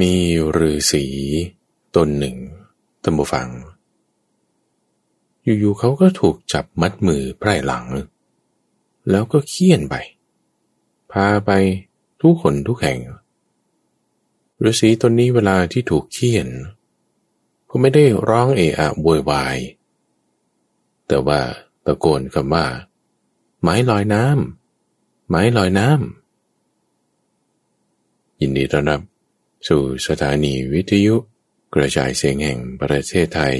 มีฤาษีตนหนึ่งตัมบูฟัง อยู่ๆเขาก็ถูกจับมัดมือไพร่หลัง แล้วก็เคี่ยนไป พาไปทุกคนทุกแห่งฤาษีตนนี้เวลาที่ถูกเคี่ยนก็ไม่ได้ร้องเอะอะบวยวาย แต่ว่าตะโกนคำว่า ไม้ลอยน้ำไม้ลอยน้ำยินดีต้อนรับ สู่สถานีวิทยุกระจายเสียงแห่งประเทศไทย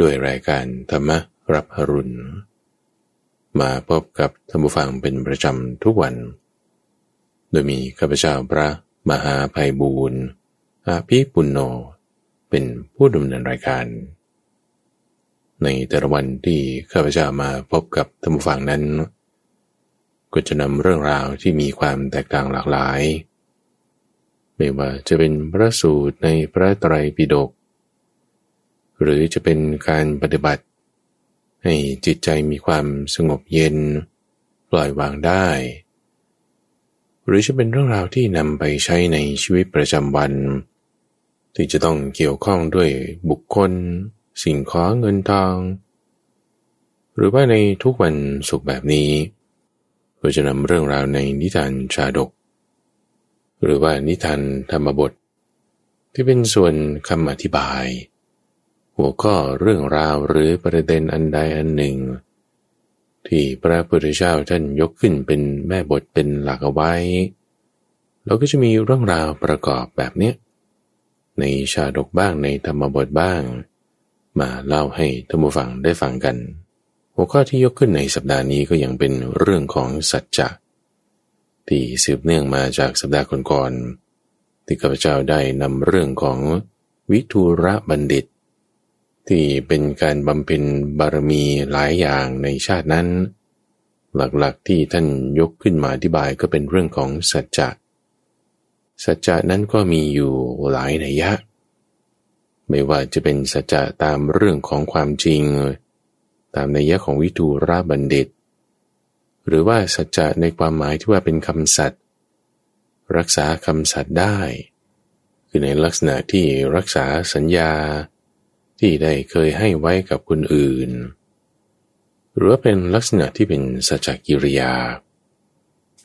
ด้วยรายการธรรมรับรุณ มาพบกับท่านผู้ฟังเป็นประจำทุกวัน โดยมีข้าพเจ้าพระมหาภัยบูรณ์อาภิปุณโญเป็นผู้ดำเนินรายการ ในแต่ละวันที่ข้าพเจ้ามาพบกับท่านผู้ฟังนั้น ก็จะนำเรื่องราวที่มีความแตกต่างหลากหลาย ไม่ว่าจะเป็นพระสูตรในพระไตรปิฎกหรือจะเป็นการปฏิบัติ ให้จิตใจมีความสงบเย็น ปล่อยวางได้ หรือจะเป็นเรื่องราวที่นำไปใช้ในชีวิตประจำวัน ที่จะต้องเกี่ยวข้องด้วยบุคคล สิ่งของเงินทอง หรือว่าในทุกวันสุขแบบนี้เราจะนำเรื่องราวในนิทานชาดก หรือว่านิทานธรรมบท ที่เป็นส่วนคำอธิบาย หัวข้อเรื่องราวหรือประเด็นอันใดอันหนึ่ง ที่พระพุทธเจ้าท่านยกขึ้นเป็นแม่บทเป็นหลักเอาไว้เราก็จะมีเรื่องราวประกอบแบบเนี้ยในชาดกบ้างในธรรมบทบ้าง มาเล่าให้ท่านผู้ฟังได้ฟังกัน หัวข้อที่ยกขึ้นในสัปดาห์นี้ก็ยังเป็นเรื่องของสัจจะ ที่สืบเนื่องมาจากสัปดาห์ก่อนๆที่ข้าพเจ้าได้นำเรื่องของวิทูระบัณฑิต ที่เป็นการบำเพ็ญบารมีหลายอย่างในชาตินั้น หลักๆที่ท่านยกขึ้นมาอธิบายก็เป็นเรื่องของสัจจะสัจจะนั้นก็มีอยู่หลายนัยยะ ไม่ว่าจะเป็นสัจจะตามเรื่องของความจริง ตามนัยยะของวิทูราบัณฑิต หรือว่าสัจจะในความหมายที่ว่าเป็นคำสัตย์รักษาคำสัตย์ได้ คือในลักษณะที่รักษาสัญญา ที่ได้เคยให้ไว้กับคนอื่น หรือว่าเป็นลักษณะที่เป็นสัจจกิริยา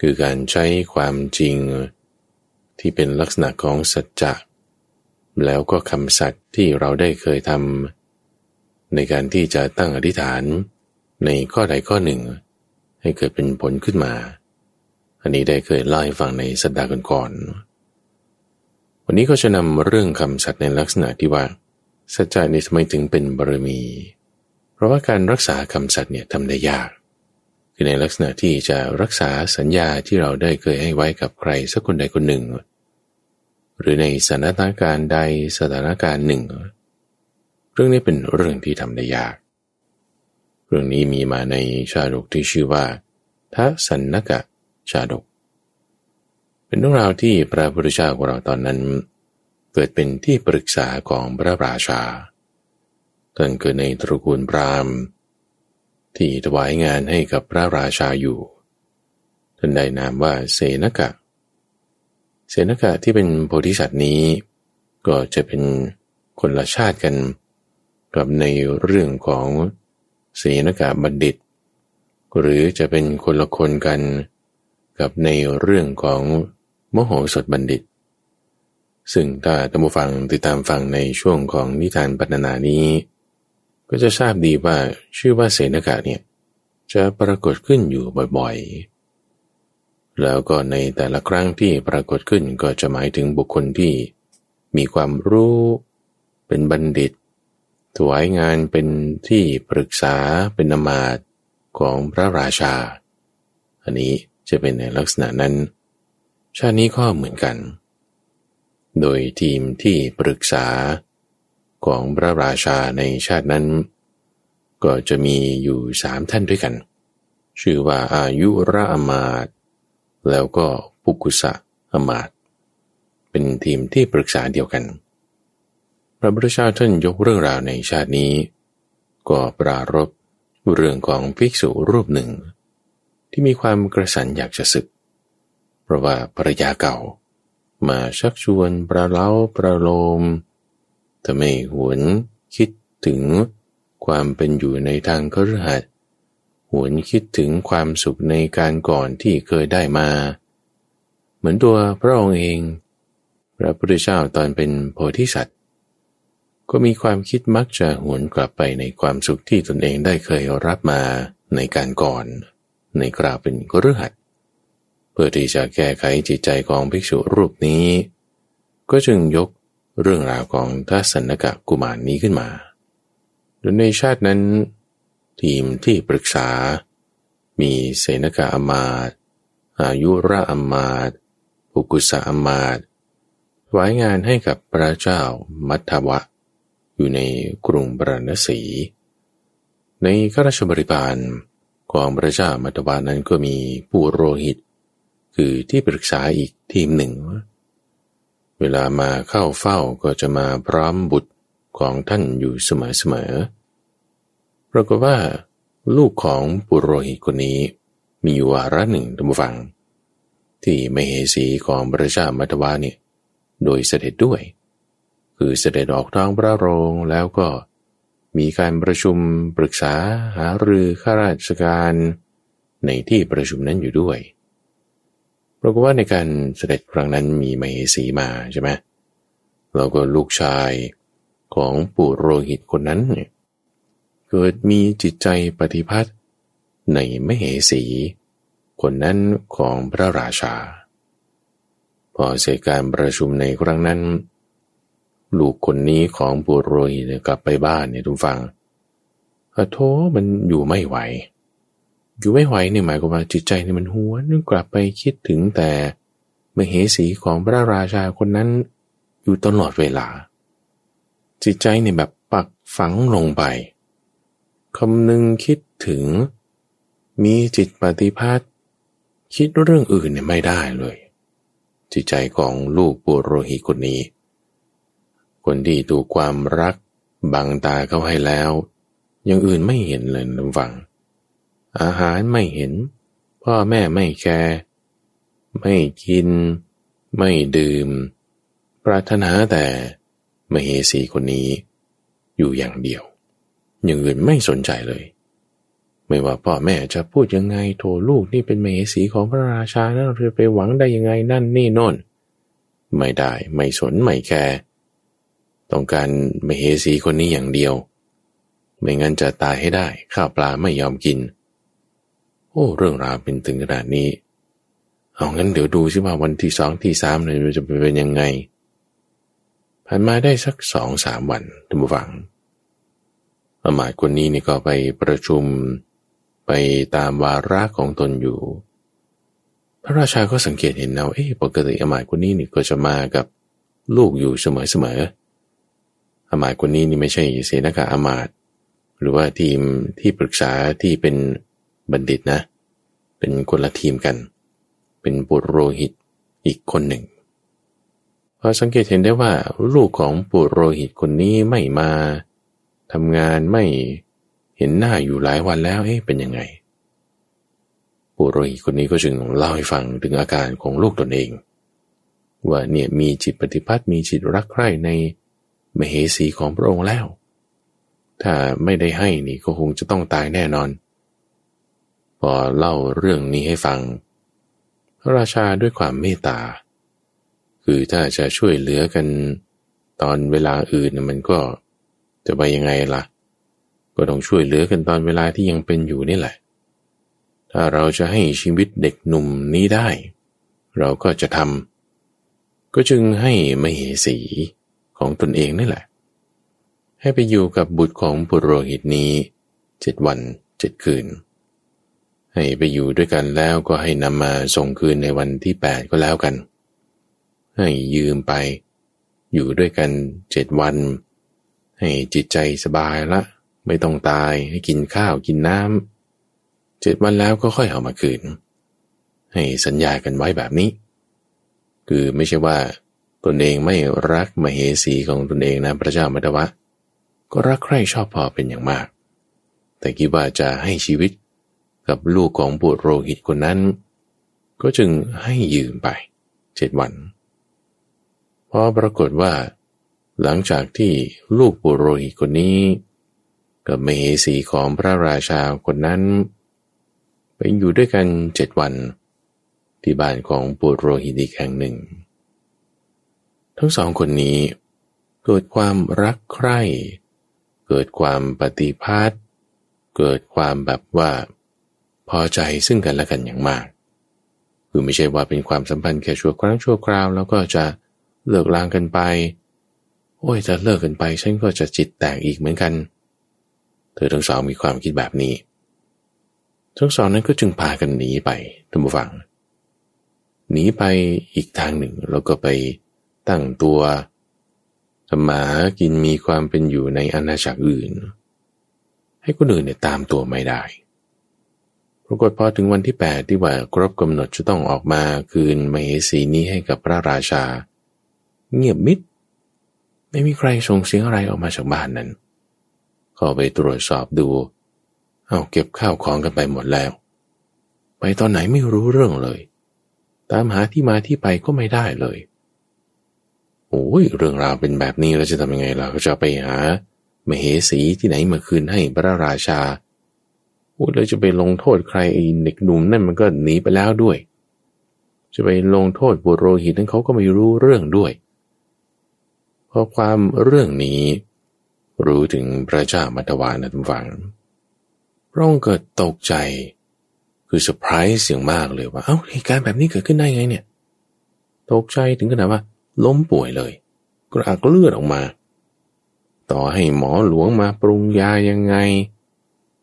คือการใช้ความจริง ที่เป็นลักษณะของสัจจะแล้วก็คำสัตย์ที่เราได้เคยทำในการที่จะตั้งอธิษฐานในข้อใดข้อหนึ่ง ให้เกิดเป็นผลขึ้นมา อันนี้ได้เคยเล่าให้ฟังในสัปดาห์ก่อนๆวันนี้ก็จะนำเรื่องคำสัตย์ในลักษณะที่ว่า สัจจะนี่ทำไมถึงเป็นบารมี เพราะว่าการรักษาคำสัตย์เนี่ยทำได้ยาก คือในลักษณะที่จะรักษาสัญญาที่เราได้เคยให้ไว้กับใครสักคนใดคนหนึ่ง หรือในสถานการณ์ใดสถานการณ์หนึ่ง เรื่องนี้เป็นเรื่องที่ทำได้ยาก เรื่องนี้มีมาในชาดกที่ชื่อว่าทัสันนกะชาดก เป็นเรื่องราวที่พระพุทธเจ้าของเราตอนนั้น เกิดเป็นที่ปรึกษาของพระราชาท่านเกิดในตระกูลพราหมณ์ ที่ถวายงานให้กับพระราชาอยู่ท่านได้นามว่าเสนกะ เสนกะที่เป็นโพธิสัตว์นี้ ก็จะเป็นคนละชาติกัน กับในเรื่องของ เสนกะบัณฑิต หรือจะเป็นคนละคนกันกับในเรื่องของมโหสถบัณฑิต ซึ่งถ้าท่านผู้ฟังติดตามฟังในช่วงของนิทานปัณนานี้ ก็จะทราบดีว่าชื่อว่าเสนากะเนี่ยจะปรากฏขึ้นอยู่บ่อยๆ แล้วก็ในแต่ละครั้งที่ปรากฏขึ้นก็จะหมายถึงบุคคลที่มีความรู้ เป็นบัณฑิต ถวายงานเป็นที่ปรึกษาเป็นนามาตของพระราชา อันนี้จะเป็นในลักษณะนั้น ชาตินี้ก็เหมือนกัน โดยทีมที่ปรึกษาของพระราชาในชาตินั้น ก็จะมีอยู่สามท่านด้วยกัน ชื่อว่าอายุระอมาตแล้วก็ปุกุสะอมาตเป็นทีมที่ปรึกษาเดียวกัน พระพุทธเจ้าท่านยกเรื่องราวในชาตินี้ ก็ปรารบเรื่องของภิกษุรูปหนึ่ง ที่มีความกระสันอยากจะศึก เพราะว่าภรรยาเก่า มาชักชวนประเล้าประโลมทำไมหวนคิดถึงความเป็นอยู่ในทางกฤหัสหวนคิดถึงความสุขในการก่อนที่เคยได้มา เหมือนตัวพระองค์เอง พระพุทธเจ้าตอนเป็นโพธิสัตว ก็มีความคิดมักจะหวนกลับไปในความสุขที่ตนเองได้เคยรับมาในการก่อน ในกราเป็นกฤหัสเพื่อที่จะแก้ไขจิตใจของภิกษุรูปนี้ ก็จึงยกเรื่องราวของทัศนกะกุมารนนี้ขึ้นมาโดยในชาตินั้น ทีมที่ปรึกษา มีเสนกะอมาตอายุระอมาตปุกุสะอมาตถวายงานให้กับพระเจ้ามัทวะ อยู่ในกรุงบรณสี ในข้าราชบริบาลของพระเจ้ามัทวะนั้นก็มีผู้โรหิต คือที่ปรึกษาอีกทีมหนึ่ง เวลามาเข้าเฝ้าก็จะมาพร้อมบุตรของท่านอยู่เสมอๆปรากฏว่าลูกของปุโรหิตคนนี้มีวาระหนึ่งท่านผู้ฟัง ที่มเหสีของพระเจ้ามัทวะเนี่ยโดยเสด็จด้วย คือเสด็จออกท้องพระโรงแล้วก็มีการประชุมปรึกษาหารือข้าราชการในที่ประชุมนั้นอยู่ด้วยเพราะว่าในการเสด็จครั้งนั้นมีมเหสีมาใช่ไหมแล้วก็ลูกชายของปู่โรหิตคนนั้นเกิดมีจิตใจปฏิพัทธ์ในมเหสี คนนั้นของพระราชา พอเสร็จการประชุมในครั้งนั้น ลูกคนนี้ของปุโรหิตกลับไปบ้านเนี่ยทุกฟังอโทมันอยู่ไม่ไหว อยู่ไม่ไหวเนี่ยหมายความว่าจิตใจเนี่ยมันหัวนึกกลับไปคิดถึงแต่มเหสีของพระราชาคนนั้นอยู่ตลอดเวลา จิตใจเนี่ยแบบปักฝังลงไปคำนึงคิดถึง มีจิตปฏิภาณคิดเรื่องอื่นเนี่ยไม่ได้เลย จิตใจของลูกปุโรหิตคนนี้ คนที่ถูกความรักบังตาเขาให้แล้ว ยังอื่นไม่เห็นเลยนำฟัง อาหารไม่เห็น พ่อแม่ไม่แคร์ไม่กิน ไม่ดื่ม ปรารถนาแต่มเหสีคนนี้ อยู่อย่างเดียว อย่างอื่นไม่สนใจเลย ไม่ว่าพ่อแม่จะพูดยังไงโทรลูกนี่เป็นเมสีของพระราชานะเราจะไปหวังได้ยังไงนั่นนี่โน่น ไม่ได้ไม่สนไม่แคร์ ต้องการมเหสีคนนี้อย่างเดียว ไม่งั้นจะตายให้ได้ ข้าวปลาไม่ยอมกิน โอ้ เรื่องราวเป็นถึงขนาดนี้ เอางั้นเดี๋ยวดูสิว่าวันที่สองที่สามเนี่ยจะเป็นยังไง ผ่านมาได้สักสองสามวันท่านผู้ฟังอมาตคนนี้นี่ก็ไปประชุมไปตามวาระของตนอยู่ พระราชาก็สังเกตเห็นเอาเอ๊ะปกติอมาตคนนี้นี่ก็จะมากับลูกอยู่เสมอๆ อมาตคนนี้นี่ไม่ใช่เสนากาอมาตหรือว่าทีมที่ปรึกษาที่เป็นบัณฑิตนะ เป็นคนละทีมกัน เป็นปุโรหิตอีกคนหนึ่งพอสังเกตเห็นได้ว่าลูกของปุโรหิตคนนี้ไม่มาทำงานไม่เห็นหน้าอยู่หลายวันแล้วเอ๊ะเป็นยังไงปุโรหิตคนนี้ก็จึงเล่าให้ฟังถึงอาการของลูกตนเอง ว่าเนี่ยมีจิตปฏิพัทธ์มีจิตรักใคร่ใน มเหสีของพระองค์แล้ว ถ้าไม่ได้ให้นี่ก็คงจะต้องตายแน่นอน พอเล่าเรื่องนี้ให้ฟัง พระราชาด้วยความเมตตา คือถ้าจะช่วยเหลือกัน ตอนเวลาอื่นมันก็จะไปยังไงล่ะ ก็ต้องช่วยเหลือกันตอนเวลาที่ยังเป็นอยู่นี่แหละ ถ้าเราจะให้ชีวิตเด็กหนุ่มนี้ได้ เราก็จะทำก็จึงให้มเหสี ของตนเองนี่แหละ ให้ไปอยู่กับบุตรของปุโรหิตนี้เจ็ดวันเจ็ดคืน ให้ไปอยู่ด้วยกันแล้วก็ให้นำมาส่งคืนในวันที่แปดก็แล้วกัน ให้ยืมไป อยู่ด้วยกันเจ็ดวัน ให้จิตใจสบายละ ไม่ต้องตายให้กินข้าวกินน้ำเจ็ดวันแล้วก็ค่อยเอามาคืน ให้สัญญากันไว้แบบนี้ คือไม่ใช่ว่า ตนเองไม่รักมเหสีของตนเองนะพระเจ้ามัตวะ ก็รักใคร่ชอบพอเป็นอย่างมาก แต่คิดว่าจะให้ชีวิตกับลูกของปุโรหิตคนนั้น ก็จึงให้ยืมไปเจ็ดวันพอปรากฏว่า หลังจากที่ลูกปุโรหิตคนนี้ กับมเหสีของพระราชาคนนั้น ไปอยู่ด้วยกันเจ็ดวัน ที่บ้านของปุโรหิตอีกแห่งหนึ่ง ทั้งสองคนนี้เกิดความรักใคร่ เกิดความปฏิภาณเกิดความแบบว่า พอใจซึ่งกันและกันอย่างมาก คือไม่ใช่ว่าเป็นความสัมพันธ์แค่ชั่วครั้งชั่วคราว แล้วก็จะเลิกลางกันไป โอ้ยจะเลิกกันไป ฉันก็จะจิตแตกอีกเหมือนกัน เธอทั้งสองมีความคิดแบบนี้ ทั้งสองนั้นก็จึงพากันหนีไปท่านผู้ฟังหนีไปอีกทางหนึ่งแล้วก็ไป ตั้งตัวทำมากินมีความเป็นอยู่ในอาณาจักรอื่น ให้คนอื่นเนี่ยตามตัวไม่ได้ปรากฏพอถึงวันที่แปดที่ว่าครบกำหนดจะต้องออกมาคืนมเหสีนี้ให้กับพระราชา เงียบมิดไม่มีใครส่งเสียงอะไรออกมาจากบ้านนั้นเข้าไปตรวจสอบดู เอาเก็บข้าวของกันไปหมดแล้ว ไปตอนไหนไม่รู้เรื่องเลย ตามหาที่มาที่ไปก็ไม่ได้เลย อ้ยเรื่องราวเป็นแบบนี้เราจะทำยังไงเราก็จะไปหามเหสีที่ไหนมาคืนให้พระราชาโอ้ยเราจะไปลงโทษใครไอ้เด็กหนุ่มนั่นมันก็หนีไปแล้วด้วย จะไปลงโทษบุโรหิตนั้นเขาก็ไม่รู้เรื่องด้วยเพราะความเรื่องนี้รู้ถึงพระเจ้ามัตวานะทุกฝังร่องเกิดตกใจ คือเซอร์ไพรส์เสียงมากเลยว่า เอา้าเหตุการณ์แบบนี้เกิดขึ้นได้ไงเนี่ย ตกใจถึงขนาดว่า ล้มป่วยเลย กระอักเลือดออกมา ต่อให้หมอหลวงมาปรุงยายังไง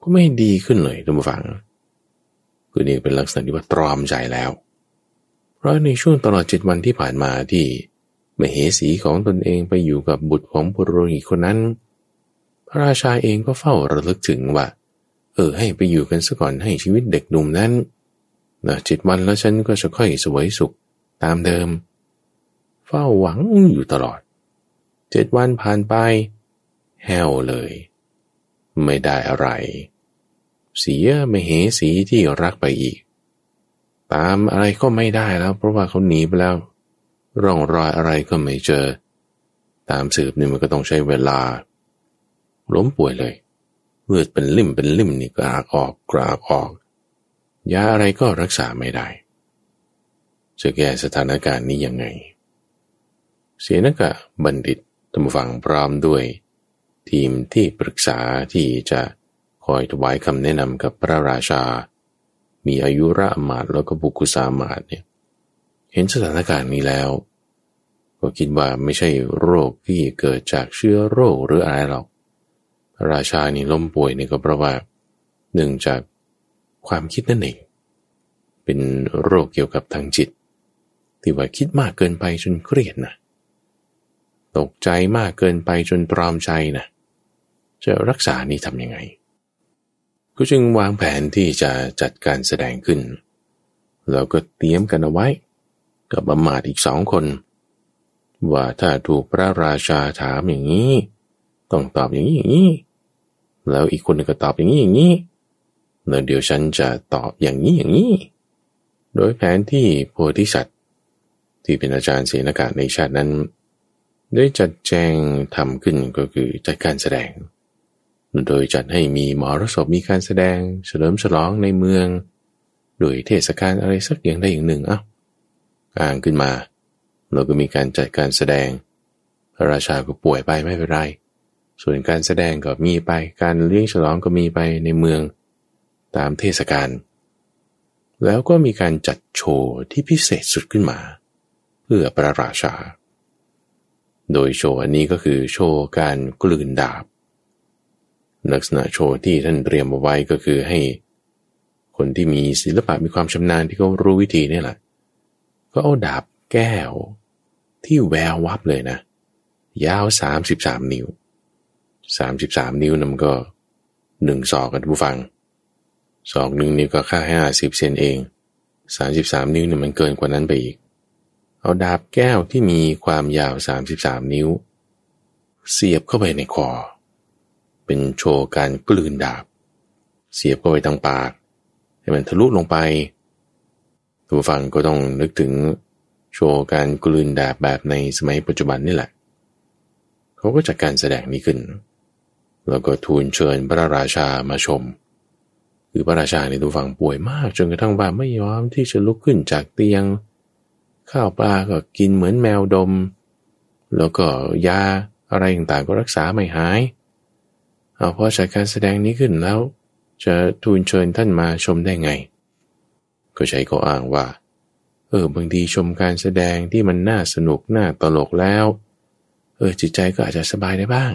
ก็ไม่ดีขึ้นเลยทุกฝัง คือนี่เป็นลักษณะที่ว่าตรอมใจแล้ว เพราะในช่วงตลอดเจ็ดวันที่ผ่านมาที่มเหสีของตนเองไปอยู่กับบุตรของปุโรหิตคนนั้น พระราชาเองก็เฝ้าระลึกถึงว่า เออให้ไปอยู่กันซะก่อนให้ชีวิตเด็กหนุ่มนั้นนะเจ็ดวันแล้วฉันก็จะค่อยสวยสุขตามเดิมเฝ้าหวังอยู่ตลอด เจ็ดวันผ่านไป แห้วเลย ไม่ได้อะไร เสียไม่เหสีที่รักไปอีก ตามอะไรก็ไม่ได้แล้ว เพราะว่าเขาหนีไปแล้ว ร่องรอยอะไรก็ไม่เจอ ตามสืบนี่มันก็ต้องใช้เวลา ล้มป่วยเลยเลือดเป็นลิ่มเป็นลิ่มนี่กรากออกกรากออก ยาอะไรก็รักษาไม่ได้ จะแก้สถานการณ์นี้ยังไง เสนกะบัณฑิตตมฟังพร้อมด้วย ทีมที่ปรึกษาที่จะคอยถวายคำแนะนำกับพระราชา มีอายุระมาดแล้วก็บุคุสามาดเนี่ย เห็นสถานการณ์นี้แล้ว ก็คิดว่าไม่ใช่โรคที่เกิดจากเชื้อโรคหรืออะไรหรอกพระราชานี่ล้มป่วยนี่ก็เพราะว่าหนึ่งจากความคิดนั่นเอง เป็นโรคเกี่ยวกับทางจิต ที่ว่าคิดมากเกินไปจนเครียดนะ ตกใจมากเกินไปจนตรอมใจนะจะรักษานี่ทำยังไง ก็จึงวางแผนที่จะจัดการแสดงขึ้น แล้วก็เตรียมกันเอาไว้ กับบำมาดอีกสองคน ว่าถ้าถูกพระราชาถามอย่างนี้ ต้องตอบอย่างนี้อย่างนี้ แล้วอีกคนก็ตอบอย่างนี้อย่างนี้แล้วเดี๋ยวฉันจะตอบอย่างนี้อย่างนี้ โดยแผนที่โพธิสัตว์ที่เป็นอาจารย์เสนากาในชาตินั้น ได้จัดแจงทำขึ้นก็คือจัดการแสดง โดยจัดให้มีหมอรสพมีการแสดง เฉลิมฉลองในเมือง โดยเทศกาลอะไรสักอย่างใดอย่างหนึ่งอ้าอ้างขึ้นมา เราก็มีการจัดการแสดง ราชาก็ป่วยไปไม่เป็นไร ส่วนการแสดงก็มีไป การเลี้ยงฉลองก็มีไปในเมือง ตามเทศกาล แล้วก็มีการจัดโชว์ที่พิเศษสุดขึ้นมา เพื่อพระราชา โดยโชว์อันนี้ก็คือโชว์การกลืนดาบ ลักษณะโชว์ที่ท่านเตรียมเอาไว้ก็คือให้ คนที่มีศิลปะมีความชำนาญที่เขารู้วิธีนี่แหละ ก็เอาดาบแก้ว ที่แวววับเลยนะ ยาวสามสิบสามนิ้วสามสิบสามนิ้วนั่นก็หนึ่งศอกกันผู้ฟังศอกหนึ่งนิ้วก็ค่าห้าสิบเซนเองสามสิบสามนิ้วเนี่ยมันเกินกว่านั้นไปอีก เอาดาบแก้วที่มีความยาว 33 นิ้ว เสียบเข้าไปในคอ เป็นโชว์การกลืนดาบ เสียบเข้าไปทางปาก ให้มันทะลุลงไปตัวฟังก็ต้องนึกถึงโชว์การกลืนดาบแบบในสมัยปัจจุบันนี่แหละ เขาก็จัดการแสดงนี้ขึ้น แล้วก็ทูลเชิญพระราชามาชม คือพระราชาในตัวฝั่งป่วยมากจนกระทั่งว่าไม่ยอมที่จะลุกขึ้นจากเตียง ข้าวปลาก็กินเหมือนแมวดม แล้วก็ยาอะไรต่างๆก็รักษาไม่หาย เอาพอจัดการแสดงนี้ขึ้นแล้ว จะทูลเชิญท่านมาชมได้ไง ก็ใช้ข้ออ้างว่า เออบางทีชมการแสดงที่มันน่าสนุกน่าตลกแล้ว เออจิตใจก็อาจจะสบายได้บ้าง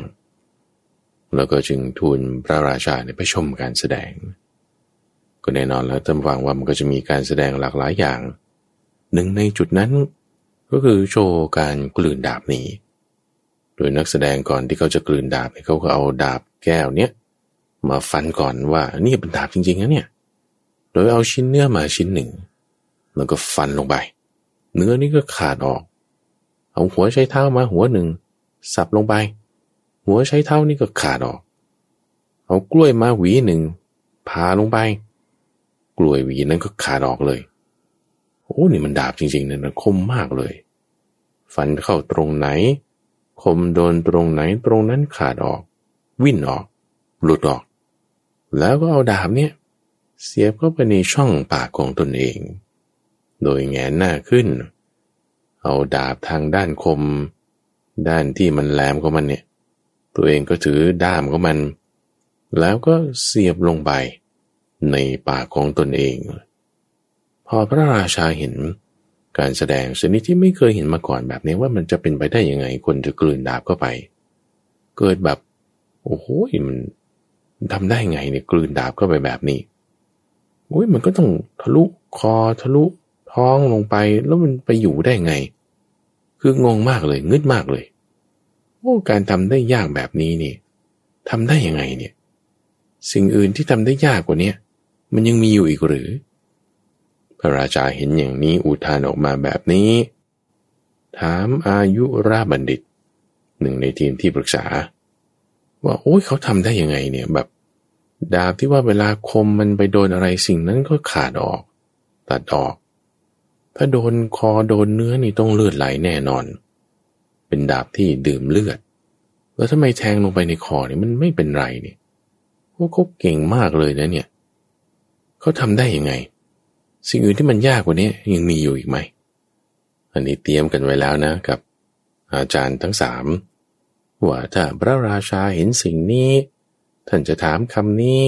แล้วก็จึงทูลพระราชาเนี่ยไปชมการแสดง ก็แน่นอนแล้วจำฟังว่ามันก็จะมีการแสดงหลากหลายอย่าง หนึ่งในจุดนั้น ก็คือโชว์การกลืนดาบนี้ โดยนักแสดงก่อนที่เขาจะกลืนดาบเขาก็เอาดาบแก้วเนี้ยมาฟันก่อนว่านี่เป็นดาบจริงๆนะเนี่ย โดยเอาชิ้นเนื้อมาชิ้นหนึ่ง แล้วก็ฟันลงไป เนื้อนี่ก็ขาดออก เอาหัวใช้เท้ามาหัวหนึ่ง สับลงไป หัวใช้เท้านี่ก็ขาดออก เอากล้วยมาหวีหนึ่งพาลงไป กล้วยหวีนั้นก็ขาดออกเลย โอ้นี่มันดาบจริงๆเนี่ยนะคมมากเลย ฟันเข้าตรงไหน คมโดนตรงไหนตรงนั้นขาดออก วิ่นออก หลุดออก แล้วก็เอาดาบเนี่ย เสียบเข้าไปในช่องปากของตนเอง โดยแงนหน้าขึ้น เอาดาบทางด้านคม ด้านที่มันแหลมของมันเนี่ย ตัวเองก็ถือด้ามของมัน แล้วก็เสียบลงไปในปากของตนเอง พอพระราชาเห็นการแสดงชนิดที่ไม่เคยเห็นมาก่อนแบบนี้ว่ามันจะเป็นไปได้ยังไงคนจะกลืนดาบเข้าไป เกิดแบบ โอ้โหมันทำได้ไงเนี่ยกลืนดาบเข้าไปแบบนี้โอ้ยมันก็ต้องทะลุคอทะลุท้องลงไปแล้วมันไปอยู่ได้ไง คืองงมากเลยงึดมากเลยโอ้การทำได้ยากแบบนี้นี่ทำได้ยังไงเนี่ย สิ่งอื่นที่ทำได้ยากกว่านี้มันยังมีอยู่อีกหรือ พระราชาเห็นอย่างนี้อุทานออกมาแบบนี้ ถามอายุราบัณฑิต หนึ่งในทีมที่ปรึกษา ว่าโอ้ยเขาทำได้ยังไงเนี่ยแบบ ดาบที่ว่าเวลาคมมันไปโดนอะไรสิ่งนั้นก็ขาดออก ตัดออก ถ้าโดนคอโดนเนื้อนี่ต้องเลือดไหลแน่นอน เป็นดาบที่ดื่มเลือด แล้วทำไมแทงลงไปในคอเนี่ยมันไม่เป็นไรเนี่ยพวกเขาเก่งมากเลยนะเนี่ยเขาทำได้ยังไง สิ่งอื่นที่มันยากกว่านี้ยังมีอยู่อีกไหม อันนี้เตรียมกันไว้แล้วนะกับ อาจารย์ทั้งสามว่าถ้าพระราชาเห็นสิ่งนี้ ท่านจะถามคำนี้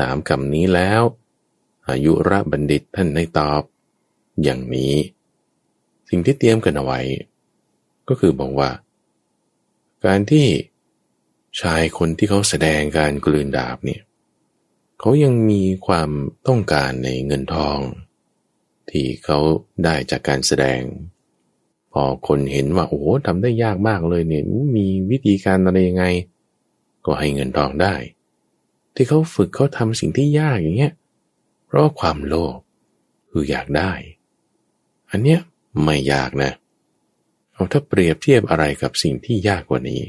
ถามคำนี้แล้ว อายุระบัณฑิตท่านได้ตอบ อย่างนี้ สิ่งที่เตรียมกันเอาไว้ ก็คือบอกว่า การที่ชายคนที่เขาแสดงการกลืนดาบเนี่ยเขายังมีความต้องการในเงินทอง ที่เขาได้จากการแสดง พอคนเห็นว่าโอ้ทำได้ยากมากเลยเนี่ยมีวิธีการอะไรยังไง ก็ให้เงินทองได้ ที่เขาฝึกเขาทำสิ่งที่ยากอย่างเงี้ยเพราะความโลภคืออยากได้ อันเนี้ยไม่ยากนะ เอาถ้าเปรียบเทียบอะไรกับสิ่งที่ยากกว่านี้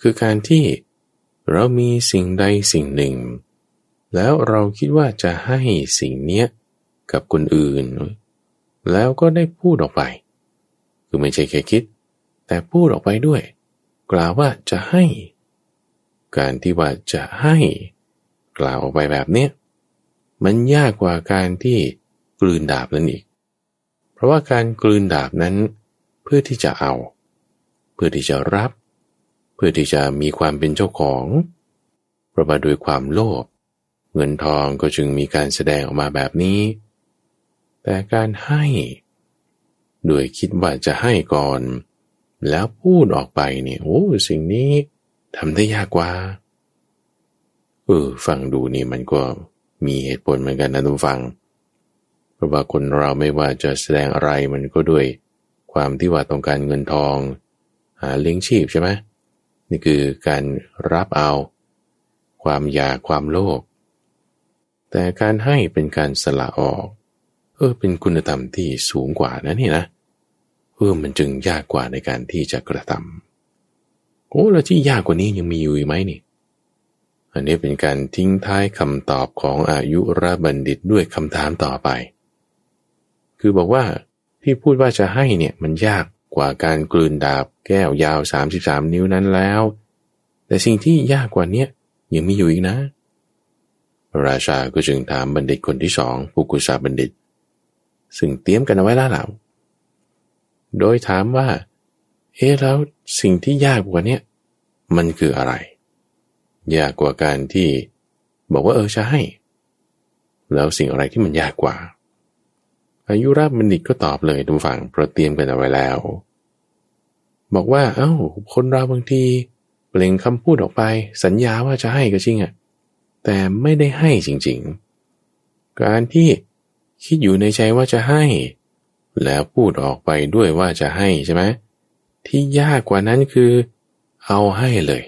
คือการที่เรามีสิ่งใดสิ่งหนึ่ง แล้วเราคิดว่าจะให้สิ่งเนี้ยกับคนอื่น แล้วก็ได้พูดออกไป คือไม่ใช่แค่คิด แต่พูดออกไปด้วย กล่าวว่าจะให้ การที่ว่าจะให้ กล่าวออกไปแบบเนี้ยมันยากกว่าการที่กลืนดาบนั่นอีก เพราะว่าการกลืนดาบนั้นเพื่อที่จะเอา เพื่อที่จะรับ เพื่อที่จะมีความเป็นเจ้าของประมาด้วยความโลภ เงินทองก็จึงมีการแสดงออกมาแบบนี้ แต่การให้โดยคิดว่าจะให้ก่อน แล้วพูดออกไปเนี่ยโอ้สิ่งนี้ทำได้ยากกว่าเออฟังดูนี่มันก็มีเหตุผลเหมือนกันนะทุกฟัง เพราะว่าคนเราไม่ว่าจะแสดงอะไรมันก็ด้วย ความที่ว่าต้องการเงินทอง หาเลี้ยงชีพใช่ไหมนี่คือการรับเอา ความอยากความโลภ แต่การให้เป็นการสละออก เออเป็นคุณธรรมที่สูงกว่านะนี่นะเออมันจึงยากกว่าในการที่จะกระทำโอ้แล้วที่ยากกว่านี้ยังมีอยู่ไหมนี่ อันนี้เป็นการทิ้งท้ายคำตอบของอายุรบัณฑิตด้วยคำถามต่อไป คือบอกว่าที่พูดว่าจะให้เนี่ยมันยากกว่าการกลืนดาบแก้วยาว 33 นิ้วนั้นแล้ว แต่สิ่งที่ยากกว่านี้ยังมีอยู่อีกนะ ราชาก็จึงถามบัณฑิตคนที่สองภูกุสาบัณฑิต ซึ่งเตรียมกันเอาไว้แล้วล่ะโดยถามว่า เอ๊แล้วสิ่งที่ยากกว่านี้มันคืออะไร ยากกว่าการที่บอกว่าเออจะให้แล้วสิ่งอะไรที่มันยากกว่า อายุราบบัณฑิตก็ตอบเลยทุกฝั่งเพราะเตรียมกันเอาไว้แล้ว บอกว่า เอา้า คนเราบางทีเปล่งคำพูดออกไป สัญญาว่าจะให้ก็จริงอะ แต่ไม่ได้ให้จริงๆ การที่คิดอยู่ในใจว่าจะให้ แล้วพูดออกไปด้วยว่าจะให้ใช่ไหมที่ยากกว่านั้นคือ เอาให้เลย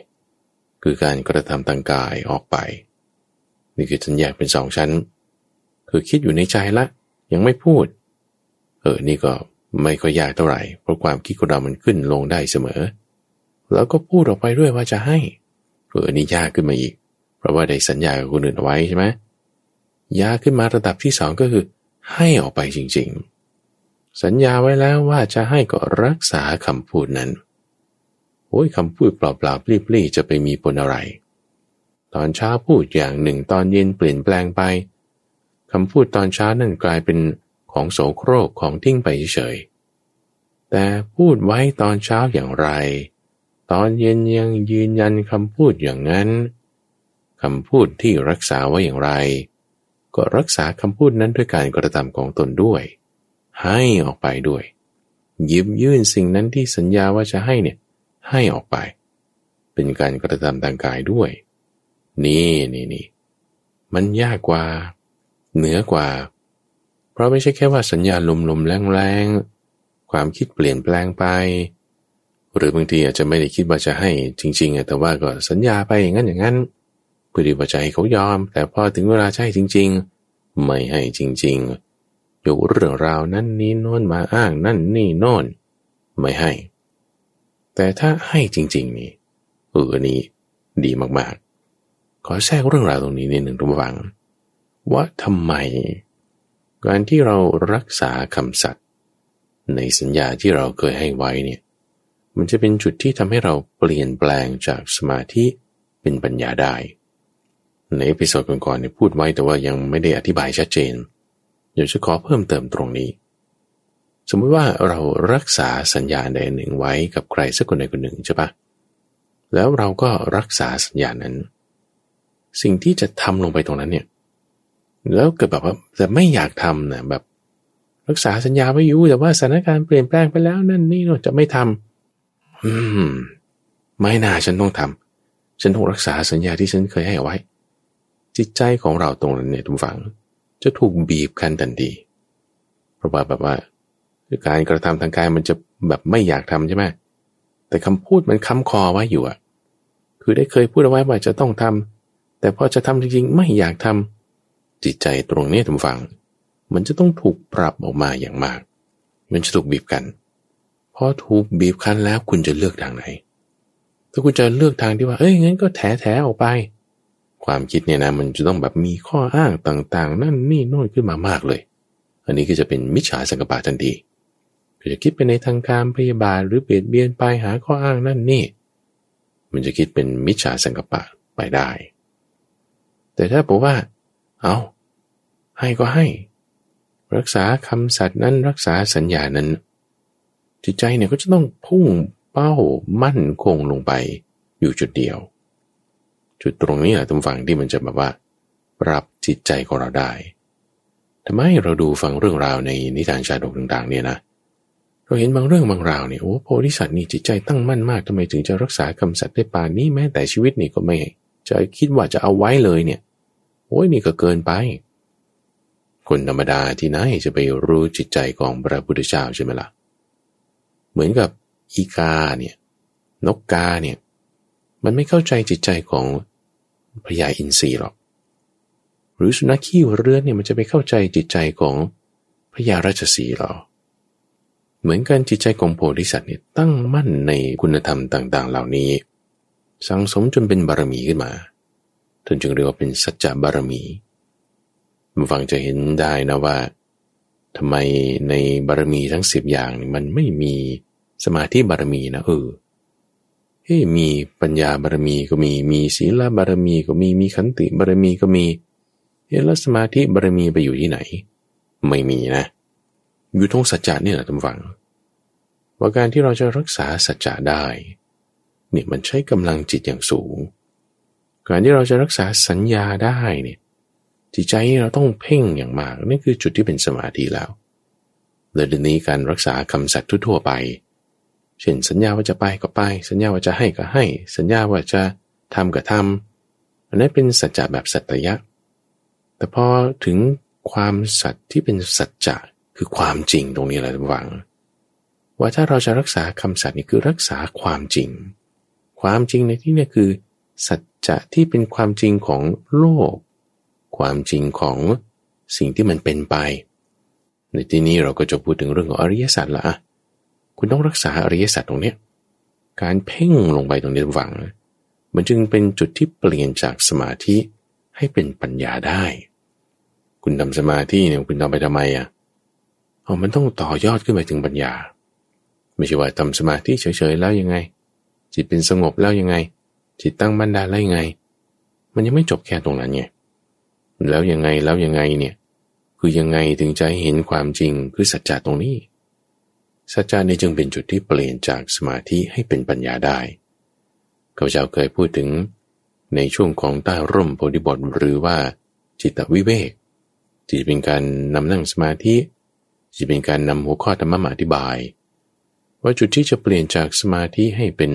คือการกระทำทางกายออกไป นี่คือฉันแยกเป็นสองชั้น คือคิดอยู่ในใจละ ยังไม่พูด เออ นี่ก็ไม่ก็ยยากเท่าไหร่ เพราะความคิดของเรามันขึ้นลงได้เสมอ แล้วก็พูดออกไปด้วยว่าจะให้เออนี่ยากขึ้นมาอีก ราะว่าได้สัญญากับคนอื่นเอาไว้ใช่ไหมยาขึ้นมาระดับที่สองก็คือ ให้ออกไปจริง ๆ สัญญาไว้แล้วว่าจะให้ก็รักษาคำพูดนั้นโอ้ยคำพูดเปล่าๆปลี้ๆจะไปมีผลอะไร ตอนเช้าพูดอย่างหนึ่งตอนเย็นเปลี่ยนแปลงไปคำพูดตอนเช้านั่นกลายเป็นของโสโครกของทิ้งไปเฉยแต่พูดไว้ตอนเช้าอย่างไร ตอนเย็นยังยืนยันคำพูดอย่างนั้นำพูดที่รักษาไว้อย่างไร ก็รักษาคำพูดนั้นด้วยการกระทำของตนด้วย ให้ออกไปด้วยยิบยื่นสิ่งนั้นที่สัญญาว่าจะให้เนี่ยให้ออกไป เป็นการกระทำทางกายด้วย นี่นี่นี่มันยากกว่า เหนือกว่า เพราะไม่ใช่แค่ว่าสัญญาลมๆแรงๆความคิดเปลี่ยนแปลงไป หรือบางทีอาจจะไม่ได้คิดว่าจะให้จริง ๆแต่ว่าก็สัญญาไปอย่างนั้นอย่างนั้น พื่อที่ว่าจะให้เขายอม แต่พอถึงเวลาใช่จริง ๆ ไม่ให้จริงๆยกเรื่องราวนั้นนี้โน่นมาอ้างนั่นนี่โน่นไม่ให้ แต่ถ้าให้จริง ๆ นี่เออนี้ดีมากๆ ขอแทรกเรื่องราวตรงนี้นิดหนึ่งทุกฝัง ว่าทำไม การที่เรารักษาคำสัตย์ในสัญญาที่เราเคยให้ไว้เนี่ยมันจะเป็นจุดที่ทำให้เราเปลี่ยนแปลงจากสมาธิเป็นปัญญาได้ ใน episode ก่อนๆเนี่ยพูดไว้แต่ว่ายังไม่ได้อธิบายชัดเจนเดี๋ยวจะขอเพิ่มเติมตรงนี้ สมมติว่าเรารักษาสัญญาใดหนึ่งไว้กับใครสักคนใดคนหนึ่งใช่ปะแล้วเราก็รักษาสัญญานั้น สิ่งที่จะทำลงไปตรงนั้นเนี่ยแล้วเกิดแบบว่าแต่ไม่อยากทำนะแบบรักษาสัญญาไว้อยู่แต่ว่าสถานการณ์เปลี่ยนแปลงไปแล้วนั่นนี่เราจะไม่ทำอืม ไม่น่าฉันต้องทำฉันต้องรักษาสัญญาที่ฉันเคยให้ไว้ จิตใจของเราตรงนั้นเนี่ยทุกฝัง จะถูกบีบคั้นทันทีเพราะว่าแบบว่าการกระทำทางกายมันจะแบบไม่อยากทำใช่ไหมแต่คำพูดมันค้ำคอไว้อยู่อะคือได้เคยพูดเอาไว้ว่าจะต้องทำแต่พอจะทำจริงๆ ไม่อยากทำจิตใจตรงนี้ทุกฝัง มันจะต้องถูกปรับออกมาอย่างมาก มันจะถูกบีบกันพอถูกบีบคั้นแล้วคุณจะเลือกทางไหน ถ้าคุณจะเลือกทางที่ว่า เอ้ยงั้นก็แถแถออกไป ความคิดเนี่ยนะมันจะต้องแบบมีข้ออ้างต่างๆ นั่นนี่โน่นขึ้นมามากเลย อันนี้ก็จะเป็นมิจฉาสังกปะทันทีก็จะคิดไปในทางการพยาบาทหรือเบียดเบียนไปหาข้ออ้างนั่นนี่ มันจะคิดเป็นมิจฉาสังกปะไปได้ แต่ถ้าบอกว่า เอาให้ก็ให้ รักษาคำสัตย์นั้นรักษาสัญญานั้น จิตใจเนี่ยก็จะต้องพุ่งเป้ามั่นคงลงไปอยู่จุดเดียว จุดตรงนี้แหละตรงฝั่งที่มันจะแบบว่าปรับจิตใจของเราได้ทำไมเราดูฟังเรื่องราวในนิทานชาดกต่างๆ เนี่ยนะเราเห็นบางเรื่องบางราวเนี่ยโอ้โพธิสัตว์นี่จิตใจตั้งมั่นมากทำไมถึงจะรักษาคำสัตย์ได้ป่านนี้แม้แต่ชีวิตนี่ก็ไม่จะคิดว่าจะเอาไว้เลยเนี่ยโอ้ยนี่ก็เกินไป คนธรรมดาที่ไหนจะไปรู้จิตใจของพระพุทธเจ้าใช่ไหมละ่ะ เหมือนกับอีกาเนี่ย นกกาเนี่ย มันไม่เข้าใจจิตใจของพญาอินทรีหรอก หรือสุนัขขี้เรือนเนี่ยมันจะไปเข้าใจจิตใจของพญาราชสีหรอ เหมือนกันจิตใจของโพธิสัตว์เนี่ยตั้งมั่นในคุณธรรมต่าง ๆ เหล่านี้ สังสมจนเป็นบารมีขึ้นมาท่านจึงเรียกว่าเป็นสัจจะบารมีมฟังจะเห็นได้นะว่าทำไมในบารมีทั้งสิบอย่างมันไม่มีสมาธิบารมีนะเออ เฮ้มีปัญญาบารมีก็มี มีศีลบารมีก็มี มีขันติบารมีก็มีเฮ้แล้วสมาธิบารมีไปอยู่ที่ไหน ไม่มีนะ อยู่ตรงสัจจะนี่แหละท่านฟัง ว่าการที่เราจะรักษาสัจจะได้เนี่ยมันใช้กำลังจิตอย่างสูง การที่เราจะรักษาสัญญาได้เนี่ยจิตใจเราต้องเพ่งอย่างมากนี่คือจุดที่เป็นสมาธิแล้วเลยทีนี้การรักษาคำสัตย์ทั่วไป เช่นสัญญาว่าจะไปก็ไป สัญญาว่าจะให้ก็ให้ สัญญาว่าจะทำก็ทำอันนั้นเป็นสัจจะแบบสัตยะ แต่พอถึงความสัตย์ที่เป็นสัจจะคือความจริงตรงนี้แหละหวัง ว่าถ้าเราจะรักษาคำสัตย์นี่คือรักษาความจริง ความจริงในที่นี้คือ สัจจะที่เป็นความจริงของโลก ความจริงของสิ่งที่มันเป็นไป ในที่นี้เราก็จะพูดถึงเรื่องของอริยสัจละ คุณต้องรักษาอริยสัจตรงนี้การเพ่งลงไปตรงนี้ฝัง มันจึงเป็นจุดที่เปลี่ยนจากสมาธิให้เป็นปัญญาได้ คุณทำสมาธิเนี่ยคุณทำไปทำไมอะอ๋อมันต้องต่อยอดขึ้นไปถึงปัญญา ไม่ใช่ว่าทำสมาธิเฉยๆแล้วยังไง จิตเป็นสงบแล้วยังไง จิตตั้งมั่นได้แล้วยังไง มันยังไม่จบแค่ตรงนั้นไงแล้วยังไงแล้วยังไงเนี่ย คือยังไงถึงจะเห็นความจริงคือสัจจะตรงนี้ สัจจะนี่จึงเป็นจุดที่เปลี่ยนจากสมาธิให้เป็นปัญญาได้ข้าพเจ้าเคยพูดถึง ในช่วงของใต้ร่มโพธิบทหรือว่าจิตวิเวกที่เป็นการนำนั่งสมาธิจะเป็นการนำหัวข้อธรรมะมาอธิบาย ว่าจุดที่จะเปลี่ยนจากสมาธิให้เป็น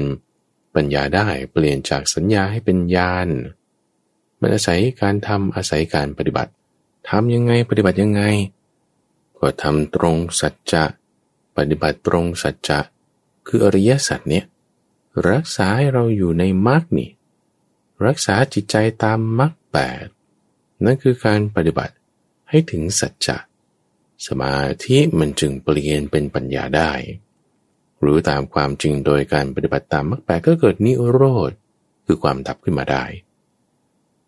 ปัญญาได้ เปลี่ยนจากสัญญาให้เป็นญาณมันอาศัยการทำอาศัยการปฏิบัติทำยังไงปฏิบัติยังไง ก็ทำตรงสัจจะ ปฏิบัติตรงสัจจะคืออริยสัจเนี่ยรักษาให้เราอยู่ในมรรคนี่ รักษาจิตใจตามมรรคแปดนั่นคือการปฏิบัติให้ถึงสัจจะสมาธิมันจึงเปลี่ยนเป็นปัญญาได้หรือตามความจริงโดยการปฏิบัติตามมรรคแปดก็เกิดนิโรธคือความดับขึ้นมาได้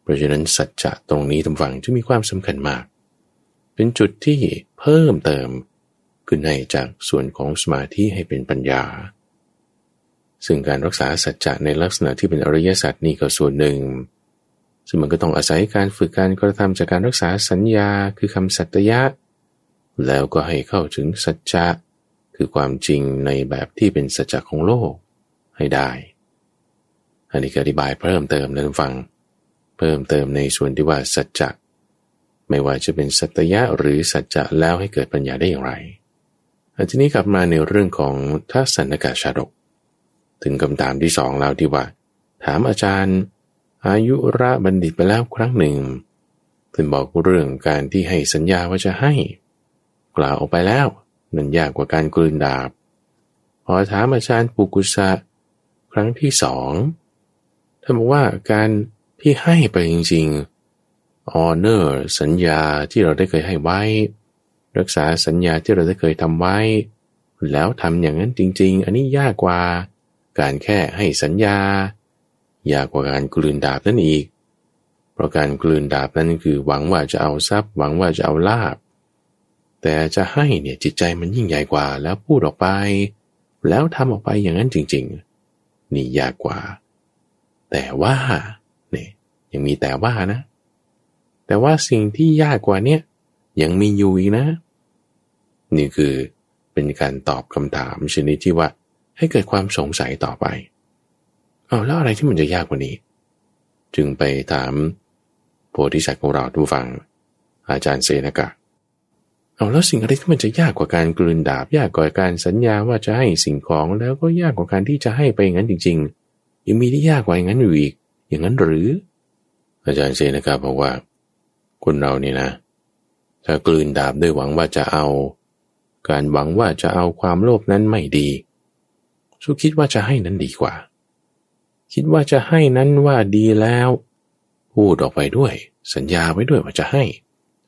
เพราะฉะนั้นสัจจะตรงนี้ทำฝังจะมีความสำคัญมาก เป็นจุดที่เพิ่มเติม ขึ้นในจากส่วนของสมาธิให้เป็นปัญญา ซึ่งการรักษาสัจจะในลักษณะที่เป็นอริยสัจนี่ก็ส่วนหนึ่ง ซึ่งมันก็ต้องอาศัยการฝึกการกระทำจากการรักษาสัญญาคือคำสัตยะ แล้วก็ให้เข้าถึงสัจจะคือความจริงในแบบที่เป็นสัจจะของโลกให้ได้ อันนี้ก็อธิบายเพิ่มเติมนั้นฟัง เพิ่มเติมในส่วนที่ว่าสัจจะไม่ว่าจะเป็นสัตยะหรือสัจจะแล้วให้เกิดปัญญาได้อย่างไร ทีนี้กลับมาในเรื่องของทัศนกาชาดก ถึงคำถามที่สองแล้วที่ว่า ถามอาจารย์ อายุระบัณฑิตไปแล้วครั้งหนึ่งเพิ่นบอกเรื่องการที่ให้สัญญาว่าจะให้ กล่าวออกไปแล้วนั่นยากกว่าการกลืนดาบพอถามอาจารย์ปุกุสะครั้งที่สองท่านบอกว่าการที่ให้ไปจริงๆออเนอร์สัญญาที่เราได้เคยให้ไว้ รักษาสัญญาที่เราได้เคยทำไว้ แล้วทำอย่างนั้นจริง ๆ อันนี้ยากกว่า การแค่ให้สัญญา ยากกว่าการกลืนดาบนั่นอีก เพราะการกลืนดาบนั้นคือหวังว่าจะเอาทรัพย์ หวังว่าจะเอาลาบ แต่จะให้เนี่ยจิตใจมันยิ่งใหญ่กว่า แล้วพูดออกไป แล้วทำออกไปอย่างนั้นจริง ๆ นี่ยากกว่า แต่ว่าเนี่ยยังมีแต่ว่านะ แต่ว่าสิ่งที่ยากกว่านี้ยังมีอยู่อีกนะ นี่คือเป็นการตอบคำถามชนิดที่ว่าให้เกิดความสงสัยต่อไปเอาแล้วอะไรที่มันจะยากกว่านี้ จึงไปถามโพธิสัตว์ของเราทุกฟัง อาจารย์เซนกะเอาแล้วสิ่งอะไรที่มันจะยากกว่าการกลืนดาบ ยากกว่าการสัญญาว่าจะให้สิ่งของแล้วก็ยากกว่าการที่จะให้ไปอย่างนั้นจริง ๆ ยังมีที่ยากกว่าอย่างนั้นอยู่อีก อย่างนั้นหรือ อาจารย์เซนะบอกว่าคนเราเนี่ยนะ ถ้ากลืนดาบด้วยหวังว่าจะเอา การหวังว่าจะเอาความโลภนั้นไม่ดี สู้คิดว่าจะให้นั้นดีกว่า คิดว่าจะให้นั้นว่าดีแล้ว พูดออกไปด้วย สัญญาไว้ด้วยว่าจะให้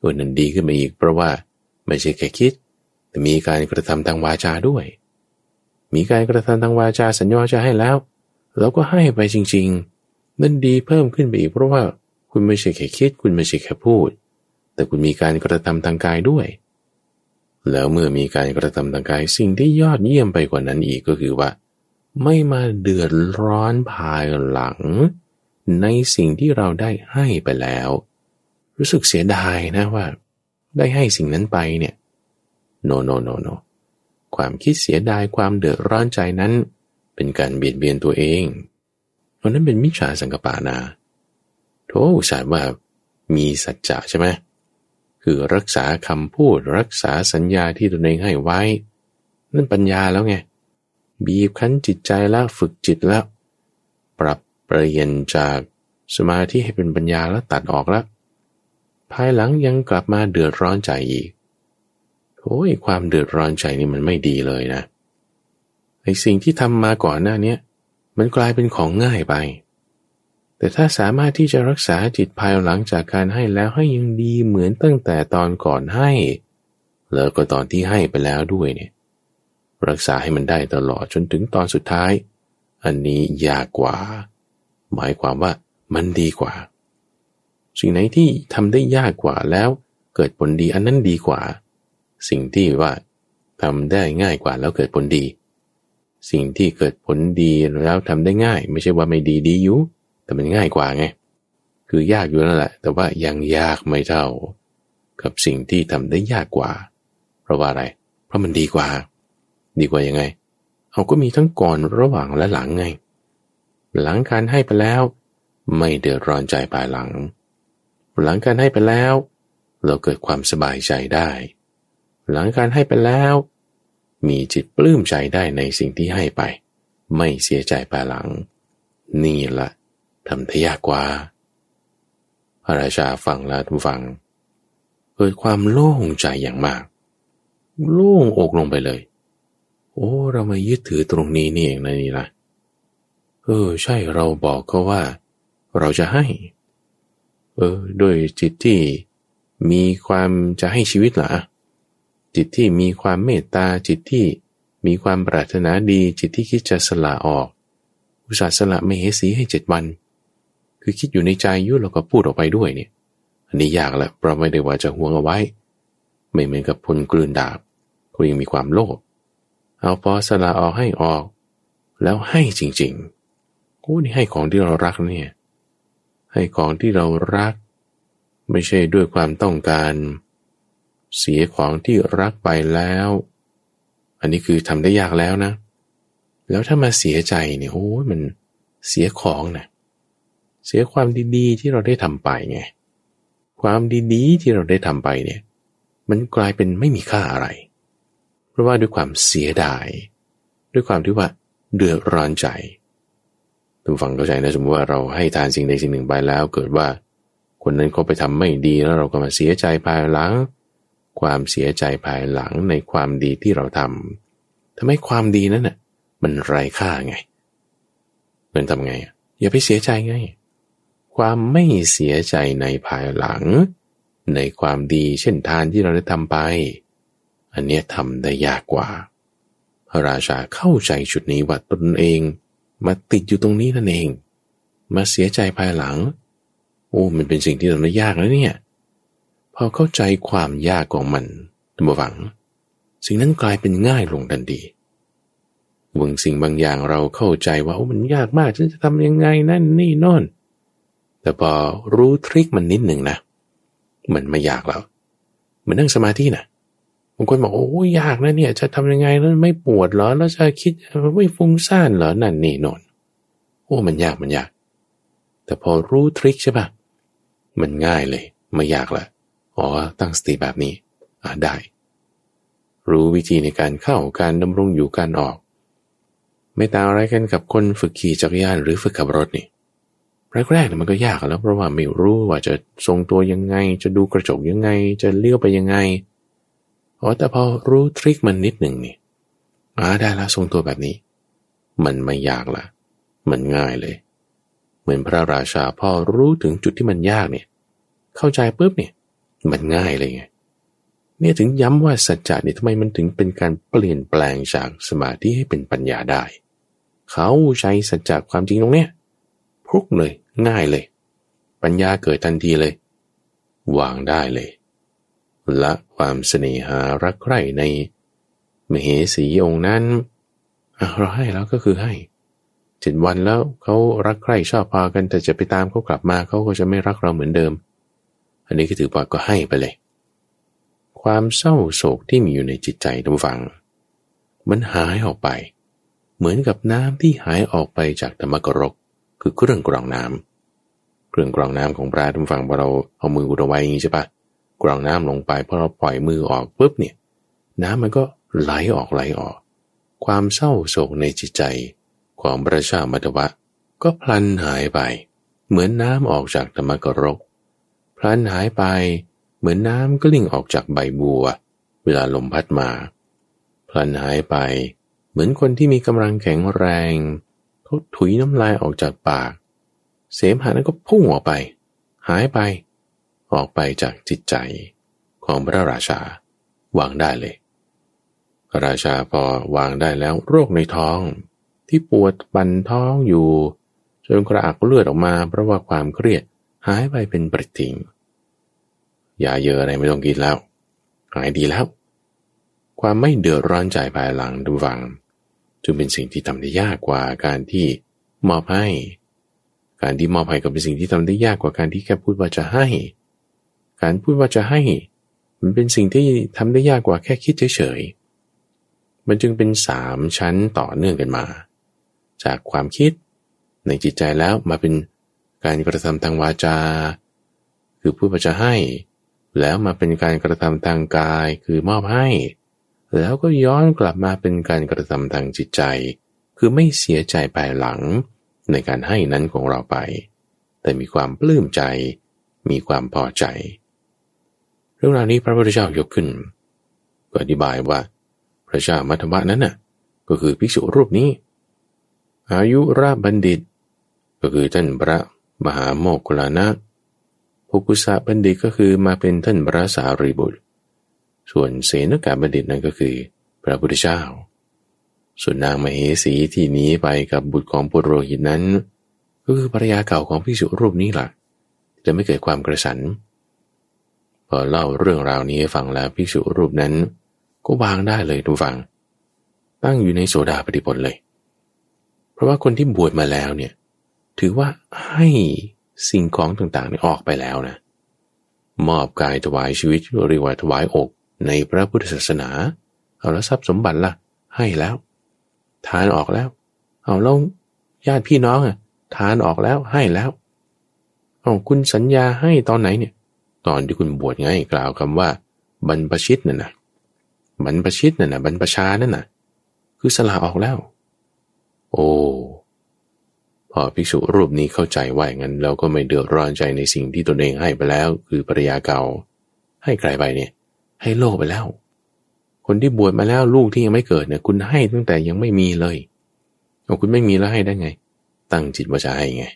ตัวนั้นดีขึ้นมาอีกเพราะว่าไม่ใช่แค่คิด แต่มีการกระทำทางวาจาด้วย มีการกระทำทางวาจาสัญญาจะให้แล้ว เราก็ให้ไปจริง ๆ นั่นดีเพิ่มขึ้นไปอีกเพราะว่าคุณไม่ใช่แค่คิด คุณไม่ใช่แค่พูด แต่คุณมีการกระทำทางกายด้วย แล้วเมื่อมีการกระทำทางกายสิ่งที่ยอดเยี่ยมไปกว่านั้นอีกก็คือว่า ไม่มาเดือดร้อนภายหลัง ในสิ่งที่เราได้ให้ไปแล้ว รู้สึกเสียดายนะว่า ได้ให้สิ่งนั้นไปเนี่ย no no no no ความคิดเสียดายความเดือดร้อนใจนั้น เป็นการเบียดเบียนตัวเองเพราะนั้นเป็นมิจฉาสังกปานาโทอุตส่าห์ว่ามีสัจจะใช่ไหม คือรักษาคำพูดรักษาสัญญาที่ตนเองให้ไว้ นั่นปัญญาแล้วไง บีบคั้นจิตใจแล้วฝึกจิตแล้ว ปรับเปลี่ยนจากสมาธิให้เป็นปัญญาแล้วตัดออกแล้ว ภายหลังยังกลับมาเดือดร้อนใจอีกโอ้ยความเดือดร้อนใจนี่มันไม่ดีเลยนะไอสิ่งที่ทำมาก่อนหน้านี้มันกลายเป็นของง่ายไป แต่ถ้าสามารถที่จะรักษาจิตภายหลังจากการให้แล้วให้ยังดีเหมือนตั้งแต่ตอนก่อนให้ แล้วก็ตอนที่ให้ไปแล้วด้วยเนี่ย รักษาให้มันได้ตลอดจนถึงตอนสุดท้าย อันนี้ยากกว่า หมายความว่ามันดีกว่า สิ่งไหนที่ทำได้ยากกว่าแล้วเกิดผลดีอันนั้นดีกว่า สิ่งที่ว่าทำได้ง่ายกว่าแล้วเกิดผลดี สิ่งที่เกิดผลดีแล้วทำได้ง่าย ไม่ใช่ว่าไม่ดีดีอยู่ แต่มันง่ายกว่าไง คือยากอยู่นั่นแหละ แต่ว่ายังยากไม่เท่า กับสิ่งที่ทำได้ยากกว่า เพราะว่าอะไร เพราะมันดีกว่า ดีกว่ายังไง เอาก็มีทั้งก่อนระหว่างและหลังไง หลังการให้ไปแล้ว ไม่เดือดร้อนใจภายหลัง หลังการให้ไปแล้ว เราเกิดความสบายใจได้ หลังการให้ไปแล้ว มีจิตปลื้มใจได้ในสิ่งที่ให้ไป ไม่เสียใจภายหลัง นี่แหละ ทำได้ยากกว่า พระราชาฟังแล้วทุกฟัง เกิดความโล่งใจอย่างมาก โล่งอกลงไปเลย โอ้ เรามายึดถือตรงนี้นี่เองนะนี่นะเออ ใช่เราบอกเขาว่า เราจะให้ เออด้วยจิตที่มีความจะให้ชีวิตเหรอจิตที่มีความเมตตาจิตที่มีความปรารถนาดีจิตที่คิดจะสละออก อุตส่าห์สละไม่เหสีให้เจ็ดวัน คือคิดอยู่ในใจยุ่แล้วก็พูดออกไปด้วยเนี่ย อันนี้ยากแหละเพราะไม่ได้ว่าจะห่วงเอาไว้ ไม่เหมือนกับพลกลืนดาบก็ยังมีความโลภเอาพอสละออกให้ออก แล้วให้จริงๆโอ้นี่ให้ของที่เรารักเนี่ย ให้ของที่เรารัก ไม่ใช่ด้วยความต้องการ เสียของที่รักไปแล้ว อันนี้คือทำได้ยากแล้วนะ แล้วถ้ามาเสียใจเนี่ยโอ้ยมันเสียของนะ เสียความดีๆที่เราได้ทำไปไงความดีๆที่เราได้ทำไปเนี่ย มันกลายเป็นไม่มีค่าอะไร เพราะว่าด้วยความเสียดาย ด้วยความที่ว่าเดือดร้อนใจทุกฝั่งเข้าใจนะสมมติว่าเราให้ทานสิ่งใดสิ่งหนึ่งไปแล้ว เกิดว่าคนนั้นเขาไปทำไม่ดีแล้วเราก็มาเสียใจภายหลัง ความเสียใจภายหลังในความดีที่เราทำทำให้ความดีนั้นน่ะมันไร้ค่าไงมันทำไง อย่าไปเสียใจไง ความไม่เสียใจในภายหลัง ในความดีเช่นทานที่เราได้ทำไป อันนี้ทำได้ยากกว่าพระราชาเข้าใจจุดนี้ว่าตนเองมาติดอยู่ตรงนี้นั่นเอง มาเสียใจภายหลัง โอ้มันเป็นสิ่งที่ทำได้ยากแล้วเนี่ยพอเข้าใจความยากของมันตัมวัง สิ่งนั้นกลายเป็นง่ายลงทันทีบางสิ่งบางอย่างเราเข้าใจว่าโอ้มันยากมากฉันจะทำยังไงนั่นนี่นอน แต่พอรู้ทริคมันนิดหนึ่งนะมันไม่ยากแล้วเหมือนนั่งสมาธินะบางคนบอกโอ้ยากนะเนี่ย จะทำยังไงแล้วไม่ปวดเหรอแล้วจะคิดไม่ฟุ้งซ่านเหรอนั่นนี่นอนโอ้มันยากมันยาก แต่พอรู้ทริคใช่ปะมันง่ายเลย ไม่ยากละอ๋อตั้งสติแบบนี้อ่าได้ รู้วิธีในการเข้าการดำรงอยู่การออก ไม่ต่างอะไรกันกับคนฝึกขี่จักรยานหรือฝึกขับรถนี่ แรกๆเนี่ยมันก็ยากแล้วเพราะว่าไม่รู้ว่าจะทรงตัวยังไง จะดูกระจกยังไง จะเลี้ยวไปยังไงอ๋อแต่พอรู้ทริคมันนิดหนึ่งนี่อ่าได้ละทรงตัวแบบนี้ มันไม่ยากละมันง่ายเลย เหมือนพระราชาพ่อรู้ถึงจุดที่มันยากเนี่ย เข้าใจปุ๊บเนี่ย มันง่ายเลยไงเนี่ยถึงย้ำว่าสัจจะเนี่ยทำไมมันถึงเป็นการเปลี่ยนแปลงจากสมาธิให้เป็นปัญญาได้ เขาใช้สัจจะความจริงตรงเนี้ยพุกเลย ง่ายเลย ปัญญาเกิดทันทีเลย วางได้เลยละความเสน่หารักใคร่ในมเหสีองค์นั้นเราให้แล้วก็คือให้เจ็ดวันแล้วเขารักใคร่ชอบพอกันแต่จะไปตามเขากลับมาเขาก็จะไม่รักเราเหมือนเดิม อันนี้ก็ถือว่าก็ให้ไปเลย ความเศร้าโศกที่มีอยู่ในจิตใจทุกฝัง มันหายออกไป เหมือนกับน้ำที่หายออกไปจากธรรมกรก คือเครื่องกรองน้ำเครื่องกรองน้ำของพระทุกฝังพอเราเอามืออุดไว้อย่างนี้ใช่ปะกรองน้ำลงไปพอเราปล่อยมือออกปุ๊บเนี่ย น้ำมันก็ไหลออกไหลออก ความเศร้าโศกในจิตใจของพระชามัตวะ ก็พลันหายไป เหมือนน้ำออกจากธรรมกรก พลันหายไป เหมือนน้ำกลิ่งออกจากใบบัว เวลาลมพัดมา พลันหายไป เหมือนคนที่มีกำลังแข็งแรง ทดถุยน้ำลายออกจากปาก เสมหะนั้นก็พุ่งออกไป หายไป ออกไปจากจิตใจของพระราชาวางได้เลยพระราชาพอวางได้แล้วโรคในท้องที่ปวดบันท้องอยู่จนกระอักเลือดออกมาเพราะว่าความเครียดหายไปเป็นปริทิงยาเยอะอะไรไม่ต้องกินแล้ว หายดีแล้ว ความไม่เดือดร้อนใจภายหลังดูฟัง จึงเป็นสิ่งที่ทำได้ยากกว่าการที่มอบให้ การที่มอบให้ก็เป็นสิ่งที่ทำได้ยากกว่าการที่แค่พูดว่าจะให้ การพูดว่าจะให้ มันเป็นสิ่งที่ทำได้ยากกว่าแค่คิดเฉยๆ มันจึงเป็นสามชั้นต่อเนื่องกันมา จากความคิดในจิตใจแล้วมาเป็นการกระทำทางวาจา คือพูดว่าจะให้ แล้วมาเป็นการกระทำทางกายคือมอบให้ แล้วก็ย้อนกลับมาเป็นการกระทำทางจิตใจ คือไม่เสียใจภายหลังในการให้นั้นของเราไป แต่มีความปลื้มใจ มีความพอใจ เรื่องราวนี้พระพุทธเจ้ายกขึ้นก็อธิบายว่า พระเจ้ามัทวะนั้นน่ะ ก็คือภิกษุรูปนี้ อายุราบัณฑิต ก็คือท่านพระมหาโมกขลานะภูกุสะบัณฑิตก็คือมาเป็นท่านพระสารีบุตร ส่วนเสนกาบัณฑิตนั้นก็คือ พระพุทธเจ้า ส่วนนางมเหสีที่หนีไปกับบุตรของปุโรหิตนั้น ก็คือภรรยาเก่าของพิสุรูปนี้หล่ะจะไม่เกิดความกระสัน พอเล่าเรื่องราวนี้ฟังแล้วพิสุรูปนั้น ก็วางได้เลยทุกฟัง ตั้งอยู่ในโสดาปฏิผลเลย เพราะว่าคนที่บวชมาแล้วเนี่ยถือว่าให้สิ่งของต่างๆนี่ออกไปแล้วนะ มอบกายถวายชีวิตเรียกว่าถวายอก ในพระพุทธศาสนา เอาแล้วทรัพย์สมบัติละ่ะ ให้แล้ว ทานออกแล้ว เอาแล้วญาติพี่น้องอะ ทานออกแล้วให้แล้วเอาคุณสัญญาให้ตอนไหนเนี่ย ตอนที่คุณบวชไงกล่าวคำว่า บรรพชิตนั่นนะบรรพชิตนั่นนะบรรพชานั่นนะคือสละออกแล้ว โอ้พอภิกษุรูปนี้เข้าใจว่าอย่างนั้นเราก็ไม่เดือดร้อนใจในสิ่งที่ตนเองให้ไปแล้ว คือภรรยาเก่า ให้ใครไปเนี่ย ให้โลกไปแล้ว คนที่บวชมาแล้วลูกที่ยังไม่เกิดเนี่ย คุณให้ตั้งแต่ยังไม่มีเลยเอาคุณไม่มีแล้วให้ได้ไง ตั้งจิตว่าจะให้ไง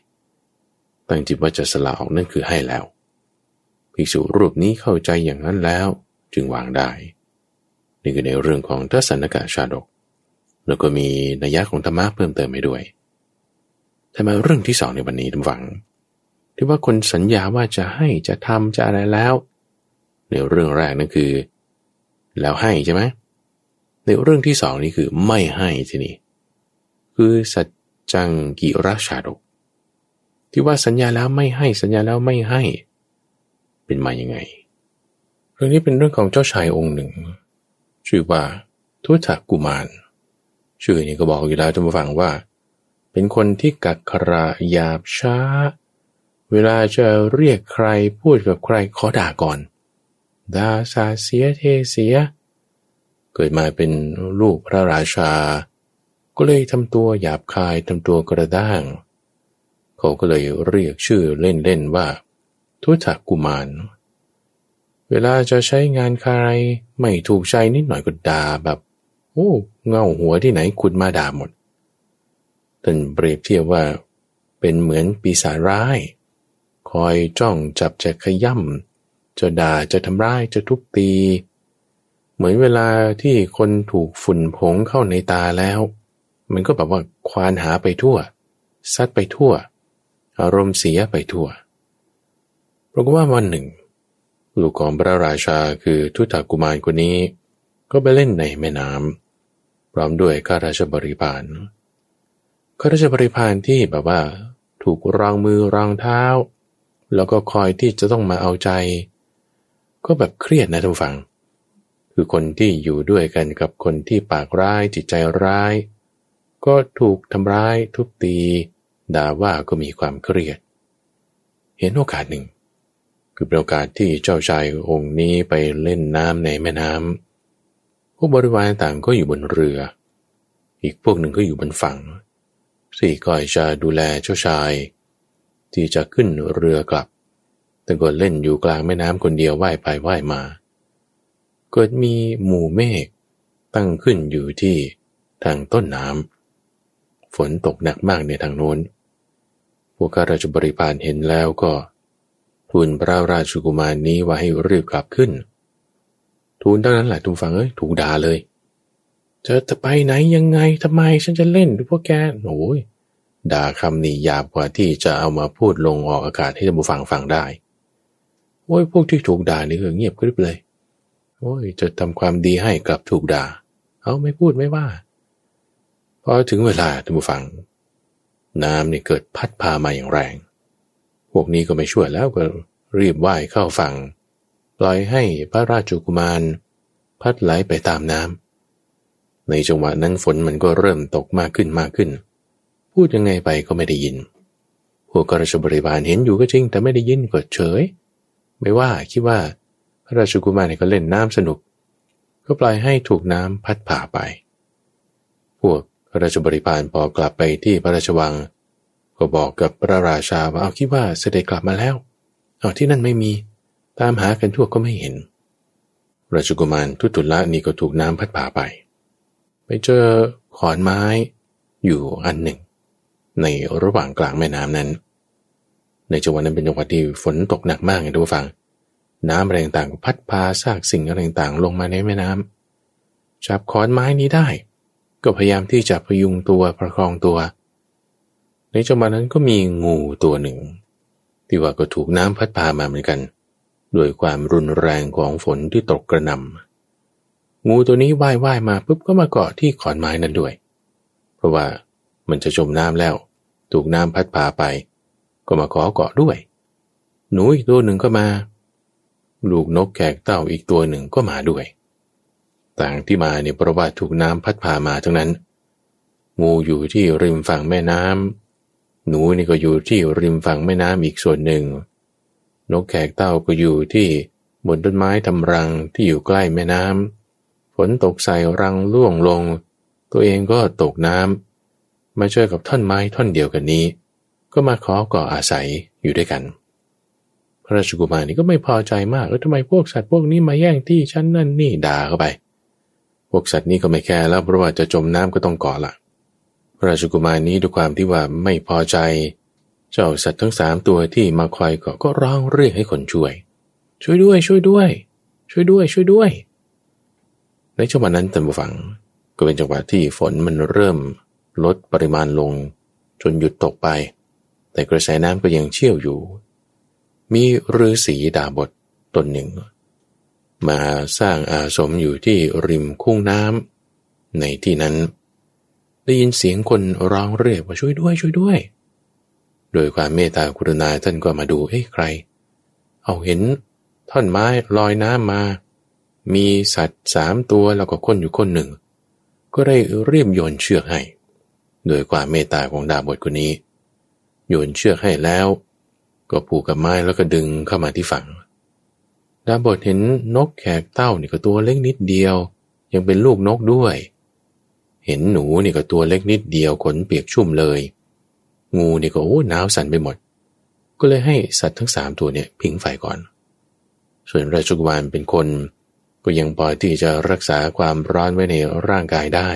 ตั้งจิตว่าจะสละออกนั่นคือให้แล้วภิกษุรูปนี้เข้าใจอย่างนั้นแล้ว จึงวางได้ นี่คือในเรื่องของทัศนกาชาดก แล้วก็มีนัยยะของธรรมะเพิ่มเติมไปด้วยแต่มาเรื่องที่สองในวันนี้ทุกฝัง ที่ว่าคนสัญญาว่าจะให้จะทำจะอะไรแล้ว ในเรื่องแรกนั่นคือ แล้วให้ใช่ไหมในเรื่องที่สองนี่คือไม่ให้ทีนี้คือสัจจังกิราชาดก ที่ว่าสัญญาแล้วไม่ให้สัญญาแล้วไม่ให้ เป็นมาอย่างไง เรื่องนี้เป็นเรื่องของเจ้าชายองค์หนึ่ง ชื่อว่าทุตกุมาร ชื่อนี้ก็บอกอยู่แล้วท่านผู้ฟังว่า เป็นคนที่กักขระหยาบช้า เวลาจะเรียกใครพูดกับใครขอด่าก่อน ดาสาเสียเทเสีย เกิดมาเป็นลูกพระราชา ก็เลยทำตัวหยาบคายทำตัวกระด้าง เขาก็เลยเรียกชื่อเล่นๆว่า ทุตกุมาร เวลาจะใช้งานใครไม่ถูกใจนิดหน่อยก็ด่าแบบโอ้เงาหัวที่ไหนขุดมาด่าหมดท่านเปรียบเทียบว่า เป็นเหมือนปีศาจร้าย คอยจ้องจับจะขย่ำ จะด่าจะทำร้ายจะทุบตี เหมือนเวลาที่คนถูกฝุ่นผงเข้าในตาแล้ว มันก็แบบว่าควานหาไปทั่ว ซัดไปทั่ว อารมณ์เสียไปทั่วเพราะว่าวันหนึ่ง ลูกของพระราชาคือทุตากุมารคนนี้ ก็ไปเล่นในแม่น้ำพร้อมด้วยข้าราชบริพารข้าราชบริพารที่แบบว่า ถูกรองมือรองเท้า แล้วก็คอยที่จะต้องมาเอาใจ ก็แบบเครียดนะทุกฝัง คือคนที่อยู่ด้วยกันกับคนที่ปากร้ายจิตใจร้าย ก็ถูกทำร้ายทุบตีด่าว่าก็มีความเครียด เห็นโอกาสหนึ่ง คือเป็นโอกาสที่เจ้าชายองค์นี้ไปเล่นน้ำในแม่น้ำพวกบริวารต่างก็อยู่บนเรือ อีกพวกหนึ่งก็อยู่บนฝั่งสี่คอยจะดูแลเจ้าชาย ที่จะขึ้นเรือกลับ แต่ก็เล่นอยู่กลางแม่น้ำคนเดียวว่ายไปว่ายมา เกิดมีหมู่เมฆตั้งขึ้นอยู่ที่ทางต้นน้ำฝนตกหนักมากในทางโน้น พวกข้าราชบริพารเห็นแล้วก็ทูลพระราชกุมารนี้ว่าให้รีบกลับขึ้น ทูลเท่านั้นแหละทุกฝังเอ้ยถูกด่าเลยจะจะไปไหนยังไงทำไมฉันจะเล่นพวกแกโอ้ยด่าคำนี้หยาบกว่าที่จะเอามาพูดลงออกอากาศให้ท่านผู้ฟังฟังได้ โอ้ยพวกที่ถูกด่านี่ก็เงียบกริบเลย โอ้ยจะทำความดีให้กลับถูกด่า เอาไม่พูดไม่ว่า พอถึงเวลาท่านผู้ฟัง น้ำนี่เกิดพัดพามาอย่างแรง พวกนี้ก็ไม่ช่วยแล้วก็รีบว่ายเข้าฝั่งปล่อยให้พระราชกุมาร พัดไหลไปตามน้ำในจังหวะนั้นฝนมันก็เริ่มตกมากขึ้นมากขึ้น พูดยังไงไปก็ไม่ได้ยิน พวกกราชบริบาลเห็นอยู่ก็จริงแต่ไม่ได้ยินก็เฉย ไม่ว่าคิดว่าพระราชกุมารเนี่ยก็เล่นน้ำสนุก ก็ปล่อยให้ถูกน้ำพัดผ่าไป พวกพระราชบริพารพอกลับไปที่พระราชวัง ก็บอกกับพระราชาว่าเอาคิดว่าเสด็จกลับมาแล้วเอาที่นั่นไม่มีตามหากันทั่วก็ไม่เห็น ราชกุมารทุตุละนี่ก็ถูกน้ำพัดผ่าไป ไปเจอขอนไม้อยู่อันหนึ่ง ในระหว่างกลางแม่น้ำนั้น ในจังหวะนั้นเป็นจังหวะที่ฝนตกหนักมากไงทุกฟัง น้ำแรงต่างพัดพาซากสิ่งอะไรต่างลงมาในแม่น้ำจับขอนไม้นี้ได้ ก็พยายามที่จะพยุงตัวประคองตัว ในจังหวะนั้นก็มีงูตัวหนึ่ง ที่ว่าก็ถูกน้ำพัดพามาเหมือนกันด้วยความรุนแรงของฝนที่ตกกระหน่ำงูตัวนี้ว่ายว่ายมาปุ๊บก็มาเกาะที่ขอนไม้นั้นด้วย เพราะว่ามันจะจมน้ำแล้ว ถูกน้ำพัดพาไป ก็มาขอเกาะด้วย หนูอีกตัวหนึ่งก็มา ลูกนกแขกเต่าอีกตัวหนึ่งก็มาด้วย ต่างที่มาเนี่ยเพราะว่าถูกน้ำพัดพามาทั้งนั้น งูอยู่ที่ริมฝั่งแม่น้ำหนูนี่ก็อยู่ที่ริมฝั่งแม่น้ำอีกส่วนหนึ่ง นกแขกเต่าก็อยู่ที่บนต้นไม้ทำรังที่อยู่ใกล้แม่น้ำฝนตกใส่รังล่วงลง ตัวเองก็ตกน้ำมาเจอกับท่อนไม้ท่อนเดียวกันนี้ ก็มาขอก่ออาศัยอยู่ด้วยกัน พระราชกุมารนี่ก็ไม่พอใจมากแล้วทำไมพวกสัตว์พวกนี้มาแย่งที่ฉันนั่นนี่ด่าเข้าไป พวกสัตว์นี้ก็ไม่แคร์แล้วเพราะว่าจะจมน้ำก็ต้องก่อละพระราชกุมารนี้ด้วยความที่ว่าไม่พอใจ เจ้าสัตว์ทั้งสามตัวที่มาคอยก็ก็ร้องเรียกให้คนช่วย ช่วยด้วย ช่วยด้วย ช่วยด้วย ช่วยด้วย ในจังหวะนั้นท่านผู้ฟังก็เป็นจังหวะที่ฝนมันเริ่มลดปริมาณลง จนหยุดตกไป แต่กระแสน้ำก็ยังเชี่ยวอยู่ มีฤาษีดาบทตนหนึ่ง มาสร้างอาสมอยู่ที่ริมคุ้งน้ำในที่นั้น ได้ยินเสียงคนร้องเรียกว่าช่วยด้วยช่วยด้วย โดยความเมตตากรุณาท่านก็มาดูเอ้ใคร เอาเห็นท่อนไม้ลอยน้ำมา มีสัตว์สามตัวแล้วก็คนอยู่คนหนึ่ง ก็ได้เรียบโยนเชือกให้ โดยความเมตตาของดาบทคนนี้ โยนเชือกให้แล้ว ก็ผูกกับไม้แล้วก็ดึงเข้ามาที่ฝั่งดาบทเห็นนกแขกเต้านี่ก็ตัวเล็กนิดเดียว ยังเป็นลูกนกด้วย เห็นหนูนี่ก็ตัวเล็กนิดเดียวขนเปียกชุ่มเลย งูนี่ก็โอ้หนาวสั่นไปหมด ก็เลยให้สัตว์ทั้งสามตัวเนี่ยผิงไฟก่อน ส่วนราชกุมารเป็นคนก็ยังพอที่จะรักษาความร้อนไว้ในร่างกายได้